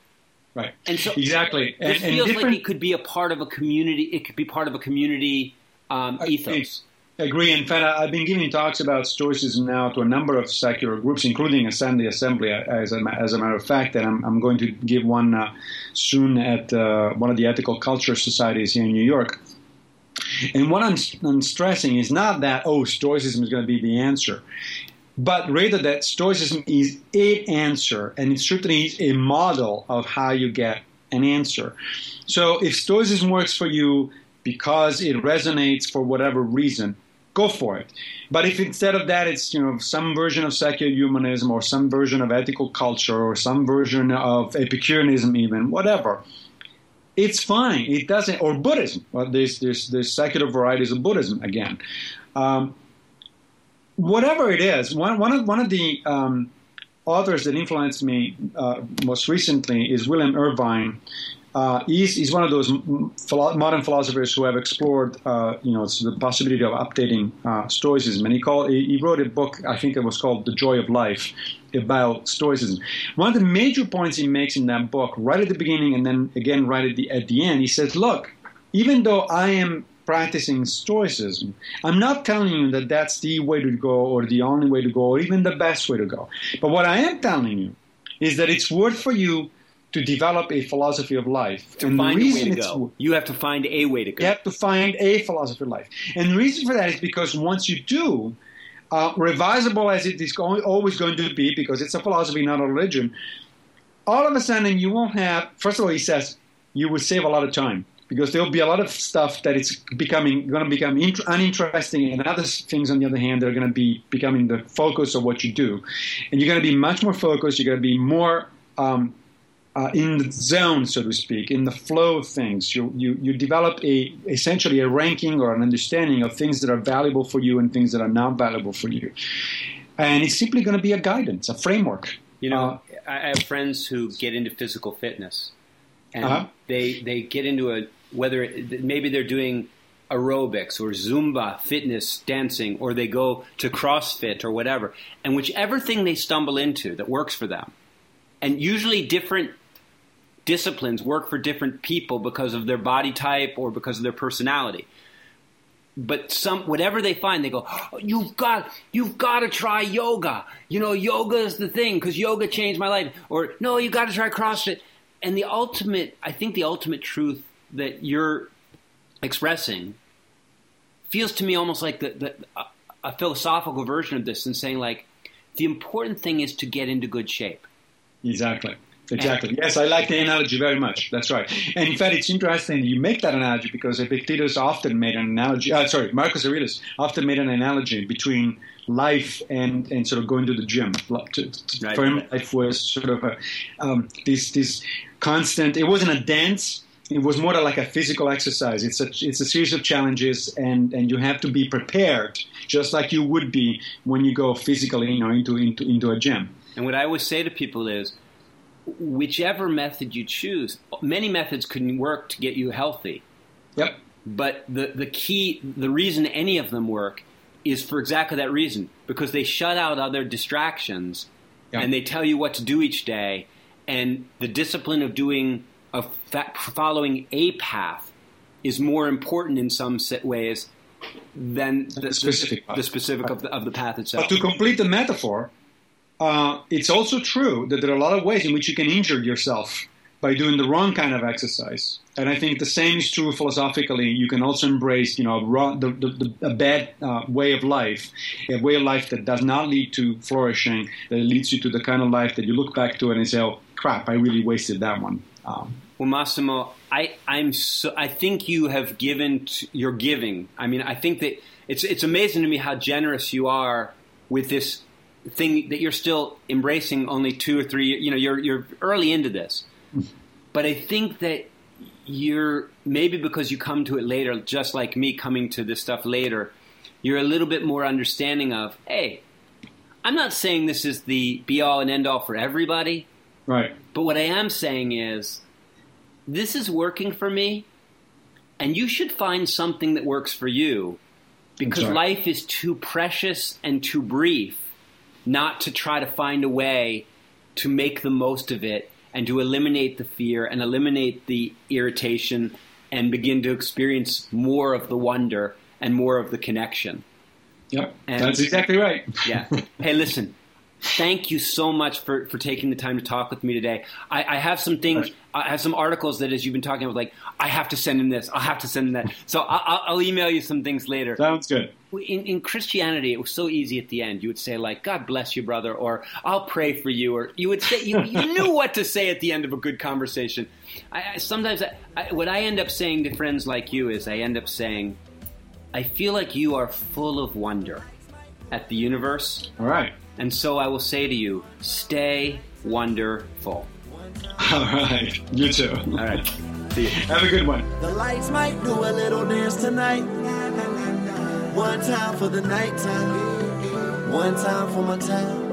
Right. And so exactly. It feels like it could be a part of a community. It could be part of a community um, ethos. I agree. In fact, I've been giving talks about Stoicism now to a number of secular groups, including a Sunday Assembly, as a, as a matter of fact. And I'm, I'm going to give one uh, soon at uh, one of the ethical culture societies here in New York. And what I'm, I'm stressing is not that, oh, Stoicism is going to be the answer, but rather that Stoicism is a answer, and it certainly is a model of how you get an answer. So if Stoicism works for you, because it resonates for whatever reason, go for it. But if instead of that it's you know some version of secular humanism or some version of ethical culture or some version of Epicureanism even, whatever, it's fine. It doesn't or Buddhism. Well, there's there's there's secular varieties of Buddhism again. Um, whatever it is, one one of one of the um, authors that influenced me uh, most recently is William Irvine, uh, he's, he's one of those modern philosophers who have explored, uh, you know, the possibility of updating uh, Stoicism. And he called, he wrote a book, I think it was called "The Joy of Life," about Stoicism. One of the major points he makes in that book, right at the beginning, and then again right at the at the end, he says, "Look, even though I am practicing Stoicism, I'm not telling you that that's the way to go, or the only way to go, or even the best way to go. But what I am telling you is that it's worth for you." To develop a philosophy of life. To and find a way to go. You have to find a way to go. You have to find a philosophy of life. And the reason for that is because once you do, uh, revisable as it is going, always going to be, because it's a philosophy, not a religion, all of a sudden you won't have, first of all, he says, you will save a lot of time. Because there'll be a lot of stuff that is becoming going to become int- uninteresting, and other things, on the other hand, that are going to be becoming the focus of what you do. And you're going to be much more focused. You're going to be more um, uh, in the zone, so to speak, in the flow of things. You, you, you develop a essentially a ranking or an understanding of things that are valuable for you and things that are not valuable for you. And it's simply going to be a guidance, a framework. You know, uh, I have friends who get into physical fitness, and uh-huh. they they get into a whether maybe they're doing aerobics or Zumba, fitness, dancing, or they go to CrossFit or whatever. And whichever thing they stumble into that works for them, and usually different disciplines work for different people because of their body type or because of their personality. But some whatever they find, they go, oh, "You've got, you've got to try yoga. You know, yoga is the thing because yoga changed my life." Or, "No, you got to try CrossFit." And the ultimate, I think, the ultimate truth that you're expressing feels to me almost like the, the a, philosophical version of this, and saying like, the important thing is to get into good shape. Exactly. Exactly. Yes, I like the analogy very much. That's right. And in fact, it's interesting you make that analogy because Epictetus often made an analogy. Uh, sorry, Marcus Aurelius often made an analogy between life and, and sort of going to the gym. To, to, right. For him, life was sort of a, um, this this constant. It wasn't a dance. It was more like a physical exercise. It's a it's a series of challenges, and, and you have to be prepared, just like you would be when you go physically, you know, into into into a gym. And what I always say to people is whichever method you choose, many methods can work to get you healthy. Yep. But the, the key, the reason any of them work is for exactly that reason because they shut out other distractions yep. and they tell you what to do each day. And the discipline of doing, of following a path is more important in some ways than the, the specific, the, the specific of, the, of the path itself. But to complete the metaphor, uh, it's also true that there are a lot of ways in which you can injure yourself by doing the wrong kind of exercise. And I think the same is true philosophically. You can also embrace, you know, the, the, the, a bad uh, way of life, a way of life that does not lead to flourishing, that leads you to the kind of life that you look back to and say, "Oh crap, I really wasted that one." Um, well, Massimo, I, I'm so, I think you have given. T- you're giving. I mean, I think that it's it's amazing to me how generous you are with this thing that you're still embracing only two or three you know you're you're early into this. But i think that you're maybe because you come to it later just like me coming to this stuff later you're a little bit more understanding of hey i'm not saying this is the be all and end all for everybody. Right. But what i am saying is this is working for me and you should find something that works for you because life is too precious and too brief not to try to find a way to make the most of it and to eliminate the fear and eliminate the irritation and begin to experience more of the wonder and more of the connection. Yep, and, that's exactly right. [LAUGHS] yeah. Hey, listen, thank you so much for, for taking the time to talk with me today. I, I have some things, I have some articles that, as you've been talking about, like I have to send him this, I have to send him that. So I'll, I'll email you some things later. Sounds good. In, in, Christianity, it was so easy at the end. You would say like, "God bless you, brother," or "I'll pray for you," or you would say you, you [LAUGHS] knew what to say at the end of a good conversation. I, I, sometimes, I, what I end up saying to friends like you is, I end up saying, "I feel like you are full of wonder at the universe." All right. And so I will say to you, stay wonderful. [LAUGHS] All right. You too. All right. See you. Have a good one. The lights might do a little dance tonight. One time for the nighttime. One time for my time.